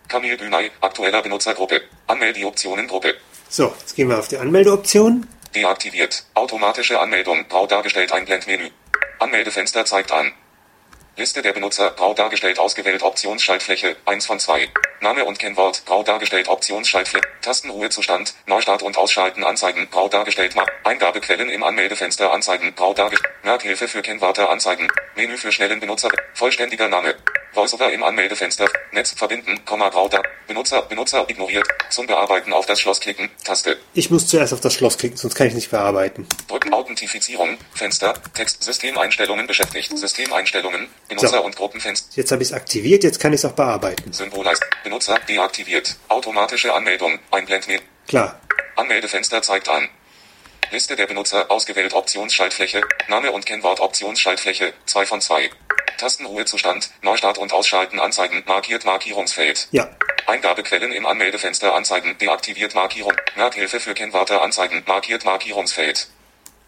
Speaker 3: Kamil Günay, aktueller Benutzergruppe. Anmeldeoptionen Gruppe.
Speaker 2: So, jetzt gehen wir auf die Anmeldeoption.
Speaker 3: Deaktiviert. Automatische Anmeldung. Grau dargestellt Einblendmenü. Anmeldefenster zeigt an. Liste der Benutzer. Grau dargestellt ausgewählt Optionsschaltfläche. 1 von 2. Name und Kennwort. Grau dargestellt Optionsschaltfläche. Tastenruhezustand. Neustart und Ausschalten anzeigen. Grau dargestellt. Eingabequellen im Anmeldefenster anzeigen. Grau dargestellt. Merkhilfe für Kennwörter anzeigen. Menü für schnellen Benutzer. Vollständiger Name. VoiceOver im Anmeldefenster. Netz verbinden. Komma Grau da. Benutzer. Benutzer ignoriert. Zum Bearbeiten auf das Schloss klicken. Taste.
Speaker 2: Ich muss zuerst auf das Schloss klicken, sonst kann ich nicht bearbeiten.
Speaker 3: Drücken Authentifizierung, Fenster, Text, Systemeinstellungen beschäftigt, Systemeinstellungen, Benutzer
Speaker 2: So.
Speaker 3: und Gruppenfenster,
Speaker 2: Jetzt habe ich es aktiviert, jetzt kann ich es auch bearbeiten.
Speaker 3: Symbolleist, Benutzer deaktiviert, automatische Anmeldung, Einblendmenü,
Speaker 2: Klar.
Speaker 3: Anmeldefenster zeigt an. Liste der Benutzer, ausgewählt Optionsschaltfläche, Name und Kennwort Optionsschaltfläche, 2 von 2. Tastenruhezustand, Neustart und Ausschalten anzeigen, markiert Markierungsfeld.
Speaker 2: Ja.
Speaker 3: Eingabequellen im Anmeldefenster anzeigen, deaktiviert Markierung, Merkhilfe für Kennwörter anzeigen, markiert Markierungsfeld.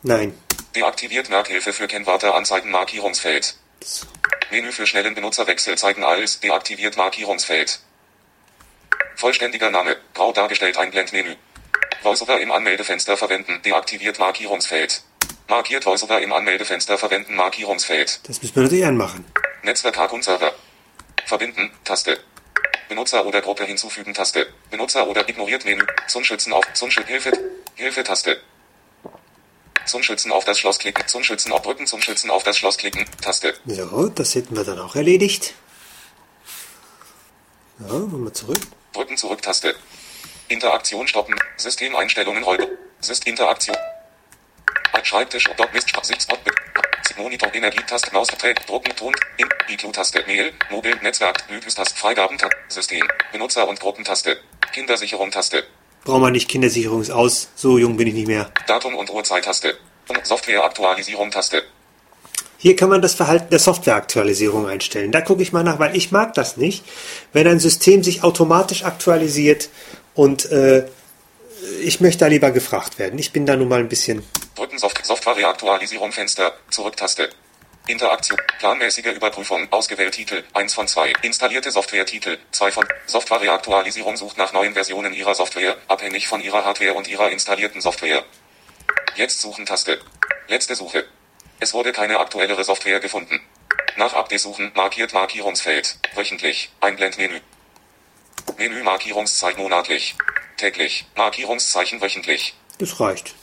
Speaker 2: Nein.
Speaker 3: Deaktiviert Merkhilfe für Kennwörter anzeigen Markierungsfeld. Menü für schnellen Benutzerwechsel zeigen als deaktiviert Markierungsfeld. Vollständiger Name. Grau dargestellt Einblendmenü. VoiceOver im Anmeldefenster verwenden. Deaktiviert Markierungsfeld. Markiert VoiceOver im Anmeldefenster verwenden. Markierungsfeld.
Speaker 2: Das müssen wir natürlich anmachen.
Speaker 3: Netzwerk Hack und Server. Verbinden. Taste. Benutzer oder Gruppe hinzufügen. Taste. Benutzer oder ignoriert Menü. Zunschützen auf Zunschützen Hilfe. Hilfe Taste. Zunschützen auf das Schloss klicken. Zunschützen auf Drücken. Zunschützen auf das Schloss klicken. Taste.
Speaker 2: So, das hätten wir dann auch erledigt. Ja, wollen wir zurück.
Speaker 3: Drücken zurück Taste. Interaktion stoppen. Systemeinstellungen heute. System Interaktion. Schreibtisch. Dot Mist. Sitzbot. Monitor Energietaste. Maus verträgt. Drucken. Ton. In. IQ-Taste. Mail. Mobil. Netzwerk. Bluetooth-Taste. Freigaben. System. Benutzer und Gruppentaste. Kindersicherung Taste.
Speaker 2: Brauchen wir nicht Kindersicherung ist aus. So jung bin ich nicht mehr.
Speaker 3: Datum und Uhrzeit-Taste. Und Software-Aktualisierung Taste.
Speaker 2: Hier kann man das Verhalten der Softwareaktualisierung einstellen. Da gucke ich mal nach, weil ich mag das nicht, wenn ein System sich automatisch aktualisiert und äh, ich möchte da lieber gefragt werden. Ich bin da nun mal ein bisschen.
Speaker 3: Drücken Soft Software-Reaktualisierung Fenster. Zurück-Taste. Interaktion. Planmäßige Überprüfung. Ausgewählt Titel. 1 von 2. Installierte Software-Titel. 2 von. Software-Reaktualisierung sucht nach neuen Versionen Ihrer Software, abhängig von Ihrer Hardware und Ihrer installierten Software. Jetzt suchen Taste. Letzte Suche. Es wurde keine aktuellere Software gefunden. Nach Update suchen. Markiert Markierungsfeld. Wöchentlich. Einblendmenü. Menü Markierungszeichen monatlich. Täglich. Markierungszeichen wöchentlich.
Speaker 2: Das reicht.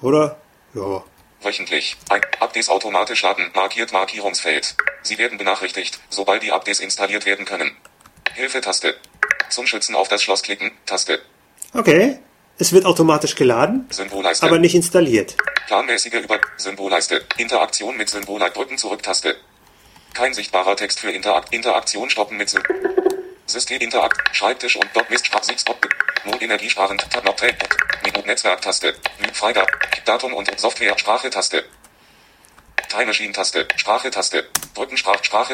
Speaker 2: Oder? Ja.
Speaker 3: Wöchentlich. Ein Updates automatisch laden. Markiert Markierungsfeld. Sie werden benachrichtigt, sobald die Updates installiert werden können. Hilfe-Taste. Zum Schützen auf das Schloss klicken. Taste.
Speaker 2: Okay. Es wird automatisch geladen,
Speaker 3: Symbolleiste.
Speaker 2: aber nicht installiert.
Speaker 3: Planmäßige Über Symbolleiste. Interaktion mit Symbol drücken zurück Taste. Kein sichtbarer Text für Interakt Interaktion stoppen mit Symbol. System Interakt Schreibtisch und Doc Mist Stop Not Energiesparen Tab Not Menü Netzwerk Taste Freigabe Datum und Software Sprache Taste Time Machine Taste Sprache Taste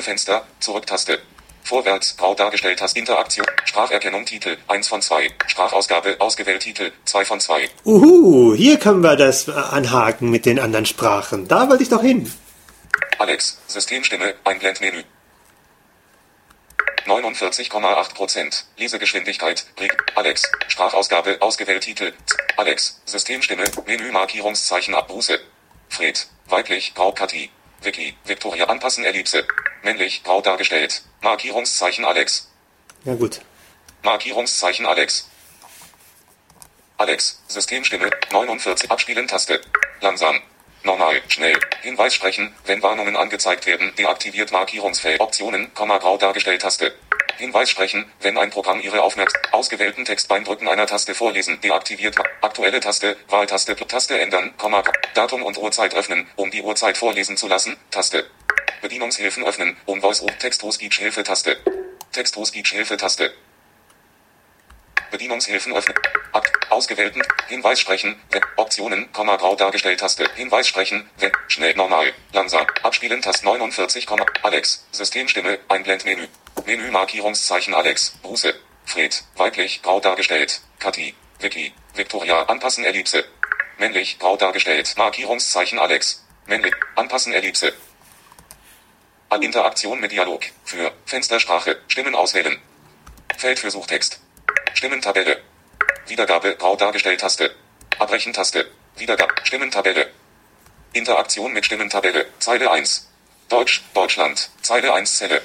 Speaker 3: Fenster Zurück Taste Vorwärts, grau dargestellt hast Interaktion, Spracherkennung Titel, 1 von 2, Sprachausgabe, ausgewählt Titel, 2 von 2.
Speaker 2: Uhu, hier können wir das äh, anhaken mit den anderen Sprachen. Da wollte ich doch hin.
Speaker 3: Alex, Systemstimme, Einblendmenü. 49,8%. Lesegeschwindigkeit. Alex. Sprachausgabe. Ausgewählt Titel. Alex. Systemstimme. Menü Markierungszeichen Abbuße. Fred. Weiblich. Grau Kathi. Vicky. Victoria anpassen Ellipse. Männlich. Grau dargestellt. Markierungszeichen Alex.
Speaker 2: Ja gut.
Speaker 3: Markierungszeichen Alex. Alex. Systemstimme. 49. Abspielen Taste. Langsam. Normal, schnell. Hinweis sprechen, wenn Warnungen angezeigt werden. Deaktiviert Markierungsfeld. Optionen, Komma grau dargestellt Taste. Hinweis sprechen, wenn ein Programm Ihre Aufmerksamkeit ausgewählten Text beim Drücken einer Taste vorlesen. Deaktiviert. Aktuelle Taste, Wahltaste, Taste ändern, Komma, Datum und Uhrzeit öffnen, um die Uhrzeit vorlesen zu lassen. Taste. Bedienungshilfen öffnen, um Voice Text to Speech Hilfe Taste. Text to Speech Hilfe Taste. Bedienungshilfen öffnen. Akt. Ausgewählten. Hinweis sprechen. Wenn. Optionen. Komma grau dargestellt Taste. Hinweis sprechen. Wenn. Schnell normal. Langsam. Abspielen Taste 49, Alex. Systemstimme. Einblendmenü. Menü Markierungszeichen Alex. Bruce. Fred. Weiblich. Grau dargestellt. Kathi. Vicky. Victoria. Anpassen Ellipse. Männlich. Grau dargestellt. Markierungszeichen Alex. Männlich. Anpassen Ellipse. An Interaktion mit Dialog. Für Fenstersprache. Stimmen auswählen. Feld für Suchtext. Stimmentabelle. Wiedergabe grau dargestellt Taste. Abbrechen Taste. Wiedergabe Stimmentabelle. Interaktion mit Stimmentabelle. Zeile 1. Deutsch, Deutschland. Zeile 1 Zelle.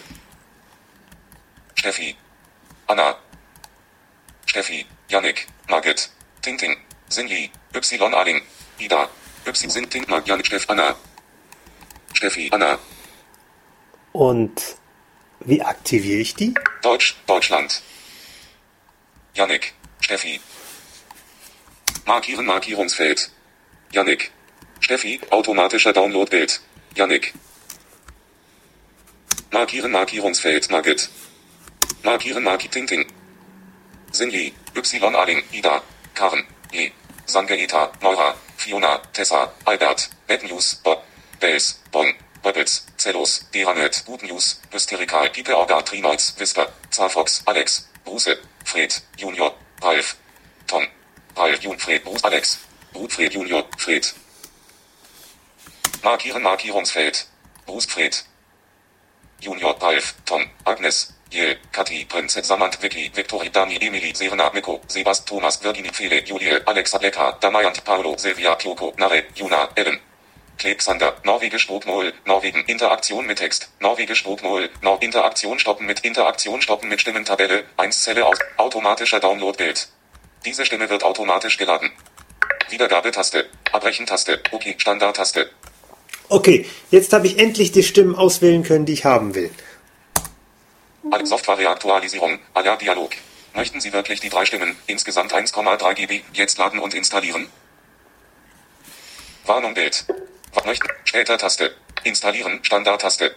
Speaker 3: Steffi. Anna. Steffi. Yannick. Margit. Tinting. Sinji. Y. Aling. Ida. Y. Sinting. Mark. Yannick. Steff. Anna. Steffi. Anna.
Speaker 2: Und wie aktiviere ich die?
Speaker 3: Deutsch, Deutschland. Yannick. Steffi. Markieren Markierungsfeld. Yannick. Steffi. Automatischer Downloadbild. Yannick. Markieren Markierungsfeld. Margit. Markieren Marketing. Sinli. Y. Aling. Ida. Karen. E. Sangeeta. Neura. Fiona. Tessa. Albert. Bad News. Bob. Bells. Bonn. Bubbles. Zellos. Deranet. Good News. Hysterikal. Pipe Orga. Trinoids. Whisper. Zarfox. Alex. Bruce. Fred. Junior. Ralf. Tom. Ralf Jun. Fred. Bruce. Alex. Ruth Fred Junior. Fred. Markieren Markierungsfeld. Bruce Fred. Junior. Ralf. Tom. Agnes. Jel, Kathi, Prinzess Samant, Vicky, Victoria, Dani, Emily, Serena, Miko, Sebast, Thomas, Virginie, Fele, Julie, Alexa, Lekka, Damayant, Paolo, Silvia, Kyoko, Nare, Juna, Ellen. Klebsander, Norwegisch Bogmol, Norwegen, Interaktion mit Text, Norwegisch Bogmol, Nor Interaktion stoppen mit Interaktion stoppen mit Stimmentabelle, 1 Zelle aus, automatischer Download-Bild. Diese Stimme wird automatisch geladen. Wiedergabetaste, Abbrechen-Taste, OK, Standard-Taste.
Speaker 2: Okay, jetzt habe ich endlich die Stimmen auswählen können, die ich haben will.
Speaker 3: Alle Software-Reaktualisierung, aller Dialog. Möchten Sie wirklich die drei Stimmen, insgesamt 1,3 GB, jetzt laden und installieren? Warnung Bild. Was möchten? Später Taste. Installieren, Standard-Taste.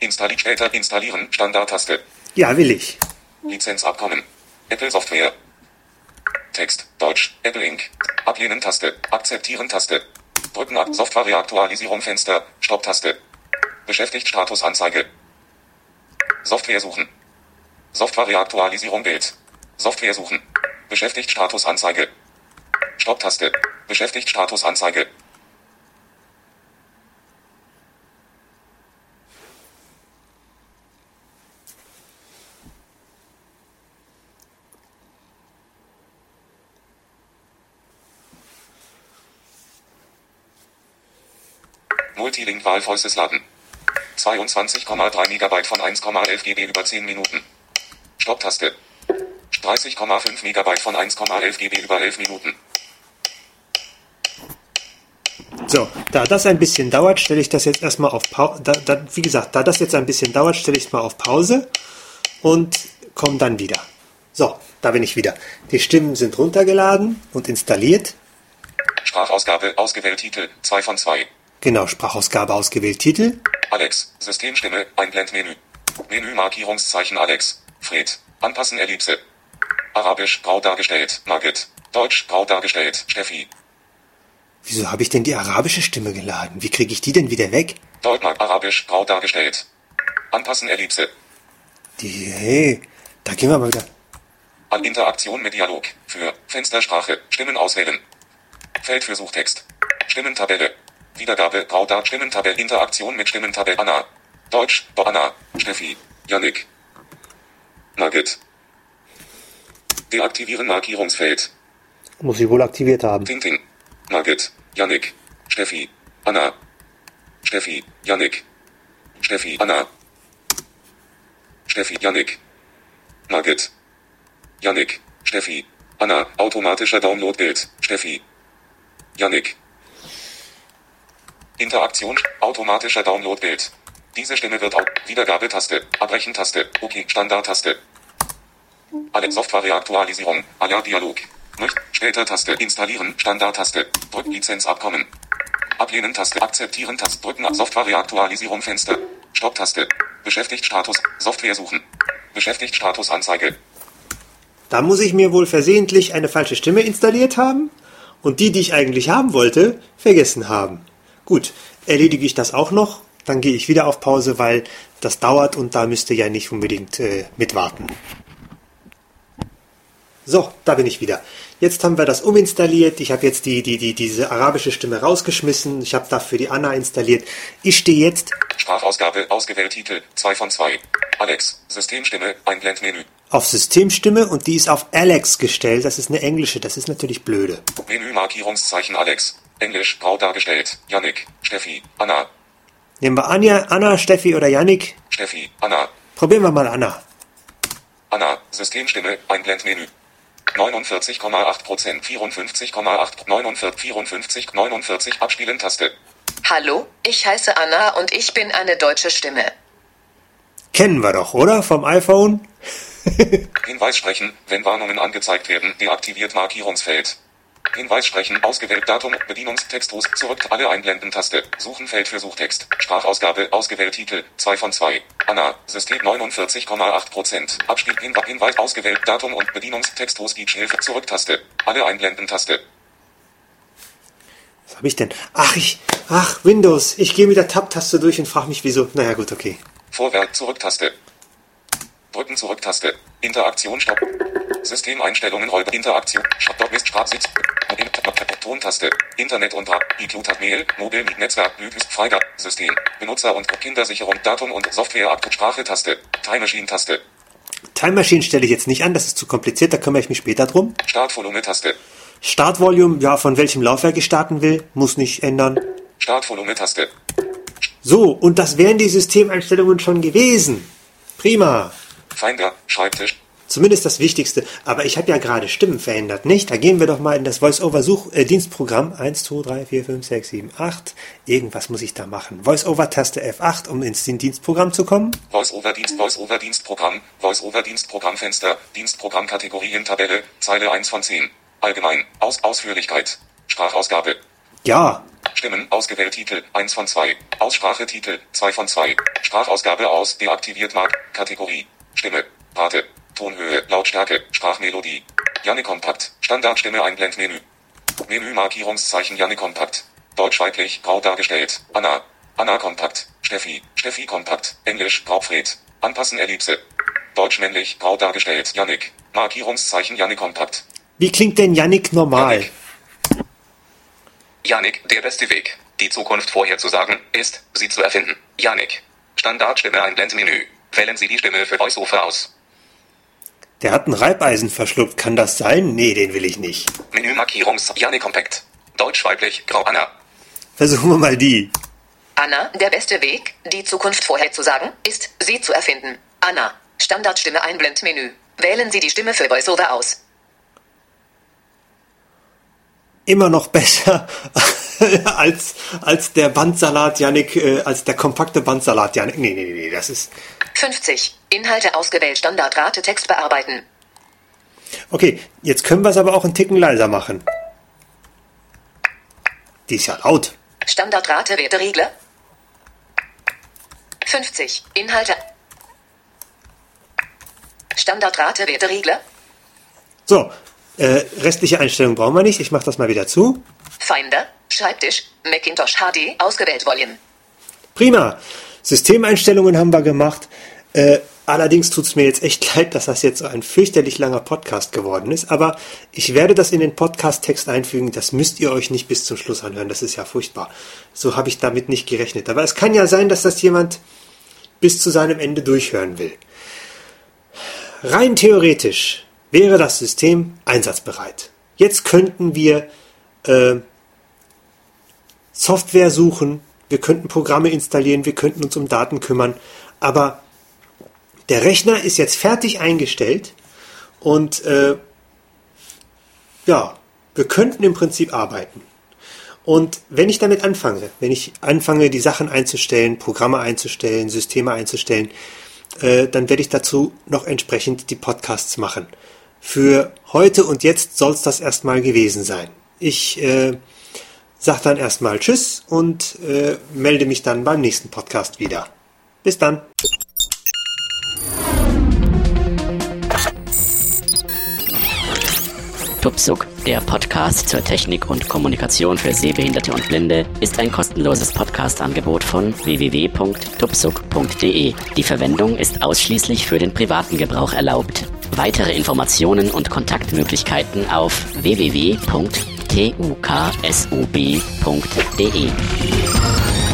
Speaker 3: Installieren, später installieren, Standard-Taste.
Speaker 2: Ja, will ich.
Speaker 3: Lizenzabkommen. Apple Software. Text, Deutsch, Apple Inc. Ablehnen Taste, Akzeptieren Taste. Drücken ab, Software Reaktualisierung Fenster, Stopp-Taste. Beschäftigt Status Anzeige. Software suchen. Software Reaktualisierung Bild. Software suchen. Beschäftigt Status Anzeige. Stopp-Taste. Beschäftigt Status Wahl Voices laden. 22,3 Megabyte von 1,11 GB über 10 Minuten. Stopptaste. 30,5 Megabyte von 1,11 GB über 11 Minuten.
Speaker 2: So, da das ein bisschen dauert, stelle ich das jetzt erstmal auf Pause. Da, da, wie gesagt, da das jetzt ein bisschen dauert, stelle ich es mal auf Pause und komme dann wieder. So, da bin ich wieder. Die Stimmen sind runtergeladen und installiert.
Speaker 3: Sprachausgabe ausgewählt Titel 2 von 2.
Speaker 2: Genau, Sprachausgabe ausgewählt Titel.
Speaker 3: Alex, Systemstimme, Einblendmenü. Menü-Markierungszeichen Alex. Fred. Anpassen Ellipse. Arabisch, grau dargestellt. Nugget. Deutsch, grau dargestellt. Steffi.
Speaker 2: Wieso habe ich denn die arabische Stimme geladen? Wie kriege ich die denn wieder weg?
Speaker 3: Deutsch, Arabisch, grau dargestellt. Anpassen Ellipse.
Speaker 2: Die, hey, da gehen wir mal wieder.
Speaker 3: An Interaktion mit Dialog. Für Fenstersprache. Stimmen auswählen. Feld für Suchtext. Stimmentabelle. Wiedergabe, Braudart, Stimmentabelle, Interaktion mit Stimmentabelle, Anna. Deutsch, Anna, Steffi, Yannick. Nugget. Deaktivieren Markierungsfeld.
Speaker 2: Muss ich wohl aktiviert haben.
Speaker 3: Tintin. Nugget. Yannick. Steffi. Anna. Steffi. Yannick. Steffi. Anna. Steffi. Yannick. Nugget. Yannick. Steffi. Anna. Automatischer Downloadbild. Steffi. Yannick. Interaktion. Automatischer Downloadbild. Diese Stimme wird auch Wiedergabetaste, Abbrechen-Taste, OK, Standard-Taste. Alle Software-Reaktualisierung, aller Dialog. Möcht, später Taste, installieren, Standard-Taste, drück Lizenzabkommen. Ablehnen Taste, akzeptieren Taste, drücken ab Software-Reaktualisierung Fenster. Stopp-Taste. Beschäftigt Status, Software suchen. Beschäftigt Status Anzeige.
Speaker 2: Da muss ich mir wohl versehentlich eine falsche Stimme installiert haben und die, die ich eigentlich haben wollte, vergessen haben. Gut, erledige ich das auch noch, dann gehe ich wieder auf Pause, weil das dauert und da müsst ihr ja nicht unbedingt äh, mitwarten. So, da bin ich wieder. Jetzt haben wir das uminstalliert. Ich habe jetzt die, die, die, diese arabische Stimme rausgeschmissen. Ich habe dafür die Anna installiert. Ich stehe jetzt
Speaker 3: Sprachausgabe, ausgewählt Titel, 2 von 2. Alex, Systemstimme, Einblendmenü.
Speaker 2: auf Systemstimme und die ist auf Alex gestellt. Das ist eine englische, das ist natürlich blöde.
Speaker 3: Menü-Markierungszeichen Alex. Englisch, grau dargestellt. Yannick, Steffi, Anna.
Speaker 2: Nehmen wir Anja, Anna, Steffi oder Yannick.
Speaker 3: Steffi, Anna.
Speaker 2: Probieren wir mal Anna.
Speaker 3: Anna, Systemstimme, Einblendmenü. 49,8 Prozent, 54,8, 49, 54, 49, Abspielen Taste.
Speaker 4: Hallo, ich heiße Anna und ich bin eine deutsche Stimme.
Speaker 2: Kennen wir doch, oder? Vom iPhone?
Speaker 3: Hinweis sprechen, wenn Warnungen angezeigt werden, deaktiviert Markierungsfeld. Hinweis sprechen, ausgewählt Datum, Bedienungstext, zurück, alle einblenden Taste, Suchenfeld für Suchtext, Sprachausgabe, ausgewählt Titel, 2 von 2. Anna, System 49,8 Prozent. Abspiel, Hinweis, Hinweis, ausgewählt Datum und Bedienungstext, Hilfe, zurück Taste, alle einblenden Taste.
Speaker 2: Was habe ich denn? Ach, ich. Ach, Windows. Ich gehe mit der Tab-Taste durch und frage mich, wieso. Naja, gut, okay.
Speaker 3: Vorwärts, Zurücktaste. Drücken Zurücktaste. Interaktion Stopp. Systemeinstellungen Räuber Interaktion. Stopp ist Sprachsitz. Tontaste. Internet und iCloud Mail. Mobil Netzwerk Blütes Freigabe. System. Benutzer und Kindersicherung Datum und Software Sprache Taste. Time Machine Taste.
Speaker 2: Time Machine stelle ich jetzt nicht an, das ist zu kompliziert, da kümmere ich mich später drum.
Speaker 3: Startvolume-Taste.
Speaker 2: Startvolume, ja, von welchem Laufwerk ich starten will, muss nicht ändern.
Speaker 3: Startvolume-Taste.
Speaker 2: So, und das wären die Systemeinstellungen schon gewesen. Prima.
Speaker 3: Finder, Schreibtisch.
Speaker 2: Zumindest das Wichtigste. Aber ich habe ja gerade Stimmen verändert, nicht? Da gehen wir doch mal in das Voice-Over-Such-Dienstprogramm. 1, 2, 3, 4, 5, 6, 7, 8. Irgendwas muss ich da machen. Voice-Over-Taste F8, um ins Dienstprogramm zu kommen.
Speaker 3: Voice-Over-Dienst, Voice-Over-Dienstprogramm, Voice-Over-Dienstprogrammfenster, Dienstprogrammkategorien, Tabelle, Zeile 1 von 10. Allgemein, Aus Ausführlichkeit, Sprachausgabe,
Speaker 2: Ja,
Speaker 3: Stimmen, ausgewählt Titel, 1 von 2. Aussprache Titel, 2 von 2. Sprachausgabe aus, deaktiviert Mark, Kategorie, Stimme, Rate, Tonhöhe, Lautstärke, Sprachmelodie. Janne Kompakt, Standardstimme Einblendmenü. Menü Markierungszeichen Janne Kompakt. Deutsch weiblich, grau dargestellt. Anna. Anna Kompakt. Steffi. Steffi Kompakt. Englisch, Braubfred. Anpassen Ellipse. Deutsch männlich, grau dargestellt. Jannik. Markierungszeichen Janne Kompakt.
Speaker 2: wie klingt denn Yannick normal?
Speaker 5: Janik, der beste Weg, die Zukunft vorherzusagen, ist, sie zu erfinden. Janik. Standardstimme Einblendmenü. Wählen Sie die Stimme für VoiceOver aus.
Speaker 2: Der hat ein Reibeisen verschluckt, kann das sein? Nee, den will ich nicht.
Speaker 5: Menümarkierungs Janik Compact. Deutsch weiblich, Grau Anna.
Speaker 2: Versuchen wir mal die.
Speaker 4: Anna, der beste Weg, die Zukunft vorherzusagen, ist, sie zu erfinden. Anna, Standardstimme Einblendmenü. Wählen Sie die Stimme für VoiceOver aus.
Speaker 2: Immer noch besser als, als der Bandsalat Yannick, äh, als der kompakte Bandsalat Yannick. Nee, nee, nee, das ist.
Speaker 4: 50. Inhalte ausgewählt. Standardrate Text bearbeiten.
Speaker 2: Okay, jetzt können wir es aber auch einen Ticken leiser machen. Die ist ja laut.
Speaker 4: Standardrate Werteregler. 50. Inhalte. Standardrate Werteregler.
Speaker 2: So, äh, restliche Einstellungen brauchen wir nicht. Ich mache das mal wieder zu.
Speaker 4: Finder. Schreibtisch. Macintosh HD. Ausgewählt Volume.
Speaker 2: Prima. Systemeinstellungen haben wir gemacht. Äh, allerdings tut es mir jetzt echt leid, dass das jetzt so ein fürchterlich langer Podcast geworden ist. Aber ich werde das in den Podcast-Text einfügen. Das müsst ihr euch nicht bis zum Schluss anhören. Das ist ja furchtbar. So habe ich damit nicht gerechnet. Aber es kann ja sein, dass das jemand bis zu seinem Ende durchhören will. Rein theoretisch wäre das System einsatzbereit. Jetzt könnten wir äh, Software suchen, wir könnten Programme installieren, wir könnten uns um Daten kümmern, aber der Rechner ist jetzt fertig eingestellt und äh, ja, wir könnten im Prinzip arbeiten. Und wenn ich damit anfange, wenn ich anfange, die Sachen einzustellen, Programme einzustellen, Systeme einzustellen, äh, dann werde ich dazu noch entsprechend die Podcasts machen. Für heute und jetzt soll es das erstmal gewesen sein. Ich äh, sage dann erstmal Tschüss und äh, melde mich dann beim nächsten Podcast wieder. Bis dann.
Speaker 1: Tupsuk, der Podcast zur Technik und Kommunikation für Sehbehinderte und Blinde, ist ein kostenloses Podcast-Angebot von www.tupsuk.de. Die Verwendung ist ausschließlich für den privaten Gebrauch erlaubt. Weitere Informationen und Kontaktmöglichkeiten auf www.tuksub.de.